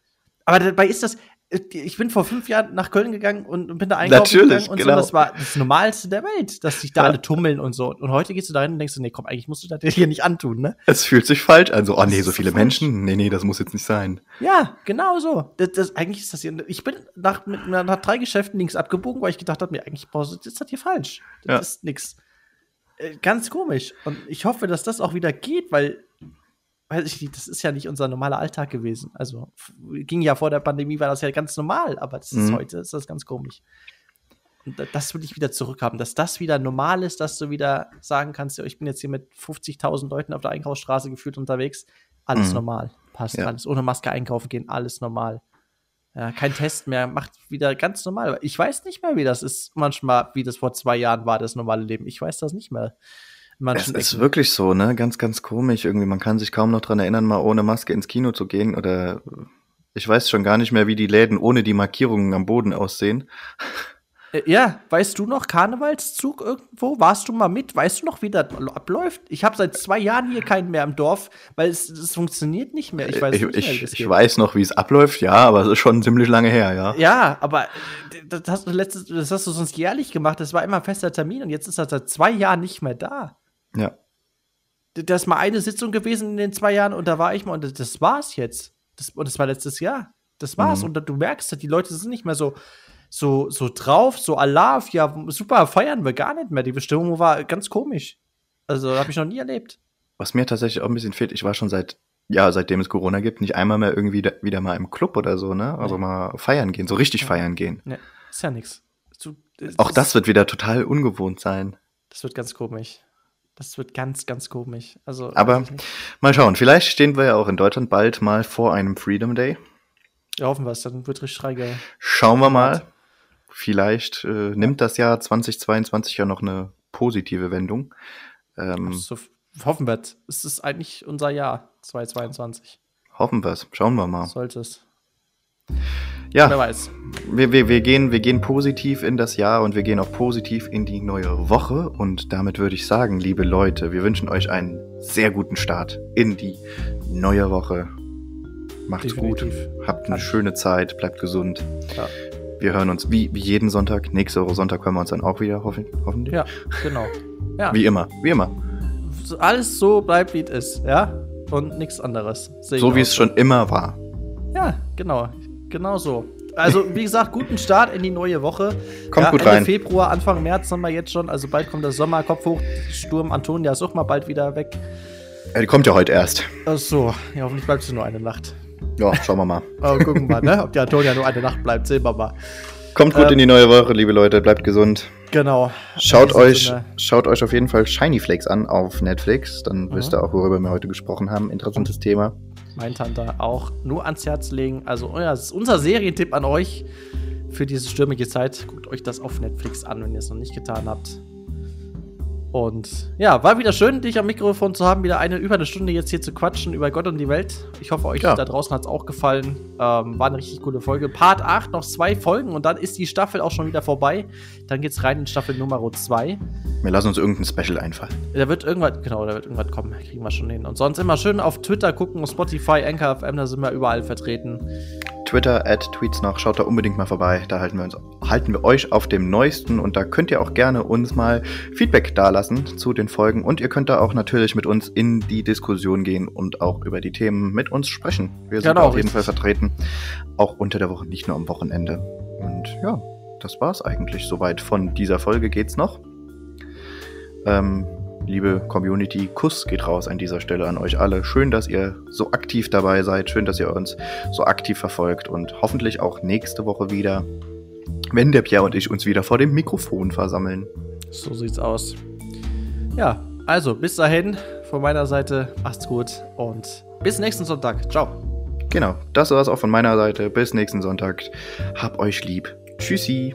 Aber dabei ist das, ich bin vor fünf Jahren nach Köln gegangen und bin da einkaufen Natürlich, gegangen und genau. so. Das war das Normalste der Welt, dass sich da alle tummeln und so. Und heute gehst du da hin und denkst du, nee, komm, eigentlich musst du das hier nicht antun, ne? Es fühlt sich falsch an. So, oh nee, so viele so Menschen. Nee, nee, das muss jetzt nicht sein. Ja, genau so. Das, das, eigentlich ist das hier. Ich bin nach, mit, nach drei Geschäften links abgebogen, weil ich gedacht habe, mir eigentlich, boah, das ist das hier falsch. Das ja. ist nix. Äh, ganz komisch. Und ich hoffe, dass das auch wieder geht, weil weiß ich nicht, das ist ja nicht unser normaler Alltag gewesen. Also ging ja vor der Pandemie, war das ja ganz normal, aber das ist mhm. heute ist das ganz komisch. Und das will ich wieder zurückhaben, dass das wieder normal ist, dass du wieder sagen kannst, ja, ich bin jetzt hier mit 50.000 Leuten auf der Einkaufsstraße gefühlt unterwegs. Alles mhm. normal, passt ja. alles. Ohne Maske einkaufen gehen, alles normal. Ja, kein Test mehr, macht wieder ganz normal. Ich weiß nicht mehr, wie das ist manchmal, wie das vor zwei Jahren war, das normale Leben. Ich weiß das nicht mehr. Es ist wirklich so, ne? Ganz, ganz komisch. Irgendwie, man kann sich kaum noch dran erinnern, mal ohne Maske ins Kino zu gehen. Oder ich weiß schon gar nicht mehr, wie die Läden ohne die Markierungen am Boden aussehen. Äh, ja, weißt du noch Karnevalszug irgendwo? Warst du mal mit? Weißt du noch, wie das abläuft? Ich habe seit zwei Jahren hier keinen mehr im Dorf, weil es, es funktioniert nicht mehr. Ich weiß, ich, nicht mehr, ich, ich weiß noch, wie es abläuft, ja, aber es ist schon ziemlich lange her, ja. Ja, aber äh, das hast du letztes, das hast du sonst jährlich gemacht. Das war immer ein fester Termin und jetzt ist das seit zwei Jahren nicht mehr da. Ja. Das ist mal eine Sitzung gewesen in den zwei Jahren und da war ich mal und das war's jetzt. Das, und das war letztes Jahr. Das war's. Mhm. Und du merkst, die Leute sind nicht mehr so so, so drauf, so Alarv, ja, super, feiern wir gar nicht mehr. Die Bestimmung war ganz komisch. Also, habe ich noch nie erlebt. Was mir tatsächlich auch ein bisschen fehlt, ich war schon seit, ja, seitdem es Corona gibt, nicht einmal mehr irgendwie da, wieder mal im Club oder so, ne? Also nee. mal feiern gehen, so richtig ja. feiern gehen. Nee, ist ja nichts. Auch das wird wieder total ungewohnt sein. Das wird ganz komisch. Das wird ganz, ganz komisch. Also, Aber mal schauen, vielleicht stehen wir ja auch in Deutschland bald mal vor einem Freedom Day. Ja, hoffen wir es, dann wird richtig reinge. Schauen wir mal vielleicht äh, nimmt das Jahr 2022 ja noch eine positive Wendung. Ähm, so, hoffen wir es. ist eigentlich unser Jahr 2022. Hoffen wir es. Schauen wir mal. Sollte es. Ja, Wer weiß. Wir, wir, wir, gehen, wir gehen positiv in das Jahr und wir gehen auch positiv in die neue Woche. Und damit würde ich sagen, liebe Leute, wir wünschen euch einen sehr guten Start in die neue Woche. Macht's Definitiv. gut, habt eine schöne Zeit, bleibt gesund. Ja. Wir hören uns wie, wie jeden Sonntag. Nächste Woche Sonntag hören wir uns dann auch wieder, hoffen, hoffentlich. Ja, genau. Ja. Wie immer, wie immer. Alles so bleibt, wie es ist, ja? Und nichts anderes. So wie es schon immer war. Ja, genau. Genau so. Also, wie gesagt, guten Start in die neue Woche. Kommt ja, gut Ende rein. Februar, Anfang März haben wir jetzt schon. Also bald kommt der Sommer, Kopf hoch, Sturm, Antonia ist auch mal bald wieder weg. Ja, die kommt ja heute erst. Ach so, ja, hoffentlich bleibst du nur eine Nacht. Ja, schauen wir mal. oh, gucken wir mal, ne? Ob die Antonia nur eine Nacht bleibt, sehen wir mal. Kommt gut ähm, in die neue Woche, liebe Leute, bleibt gesund. Genau. Schaut euch, schaut euch auf jeden Fall Shiny Flakes an auf Netflix, dann mhm. wisst ihr auch, worüber wir heute gesprochen haben. Interessantes Thema. Mein Tante auch nur ans Herz legen. Also, ist unser Serientipp an euch für diese stürmige Zeit. Guckt euch das auf Netflix an, wenn ihr es noch nicht getan habt. Und ja, war wieder schön, dich am Mikrofon zu haben, wieder eine über eine Stunde jetzt hier zu quatschen über Gott und die Welt. Ich hoffe, euch ja. da draußen hat es auch gefallen. Ähm, war eine richtig coole Folge. Part 8, noch zwei Folgen und dann ist die Staffel auch schon wieder vorbei. Dann geht's rein in Staffel Nummer 2. Wir lassen uns irgendein Special einfallen. Da wird irgendwas, genau, da wird irgendwas kommen. Kriegen wir schon hin. Und sonst immer schön auf Twitter gucken, Spotify, Anchor FM, da sind wir überall vertreten. Twitter, at Tweets noch, schaut da unbedingt mal vorbei. Da halten wir, uns, halten wir euch auf dem Neuesten und da könnt ihr auch gerne uns mal Feedback dalassen zu den Folgen. Und ihr könnt da auch natürlich mit uns in die Diskussion gehen und auch über die Themen mit uns sprechen. Wir sind genau, auf jeden Fall vertreten. Auch unter der Woche, nicht nur am Wochenende. Und ja, das war's eigentlich soweit. Von dieser Folge geht's noch. Ähm, liebe Community, Kuss geht raus an dieser Stelle an euch alle. Schön, dass ihr so aktiv dabei seid. Schön, dass ihr uns so aktiv verfolgt und hoffentlich auch nächste Woche wieder, wenn der Pierre und ich uns wieder vor dem Mikrofon versammeln. So sieht's aus. Ja, also bis dahin von meiner Seite. Macht's gut und bis nächsten Sonntag. Ciao. Genau, das war's auch von meiner Seite. Bis nächsten Sonntag. Hab euch lieb. Tschüssi.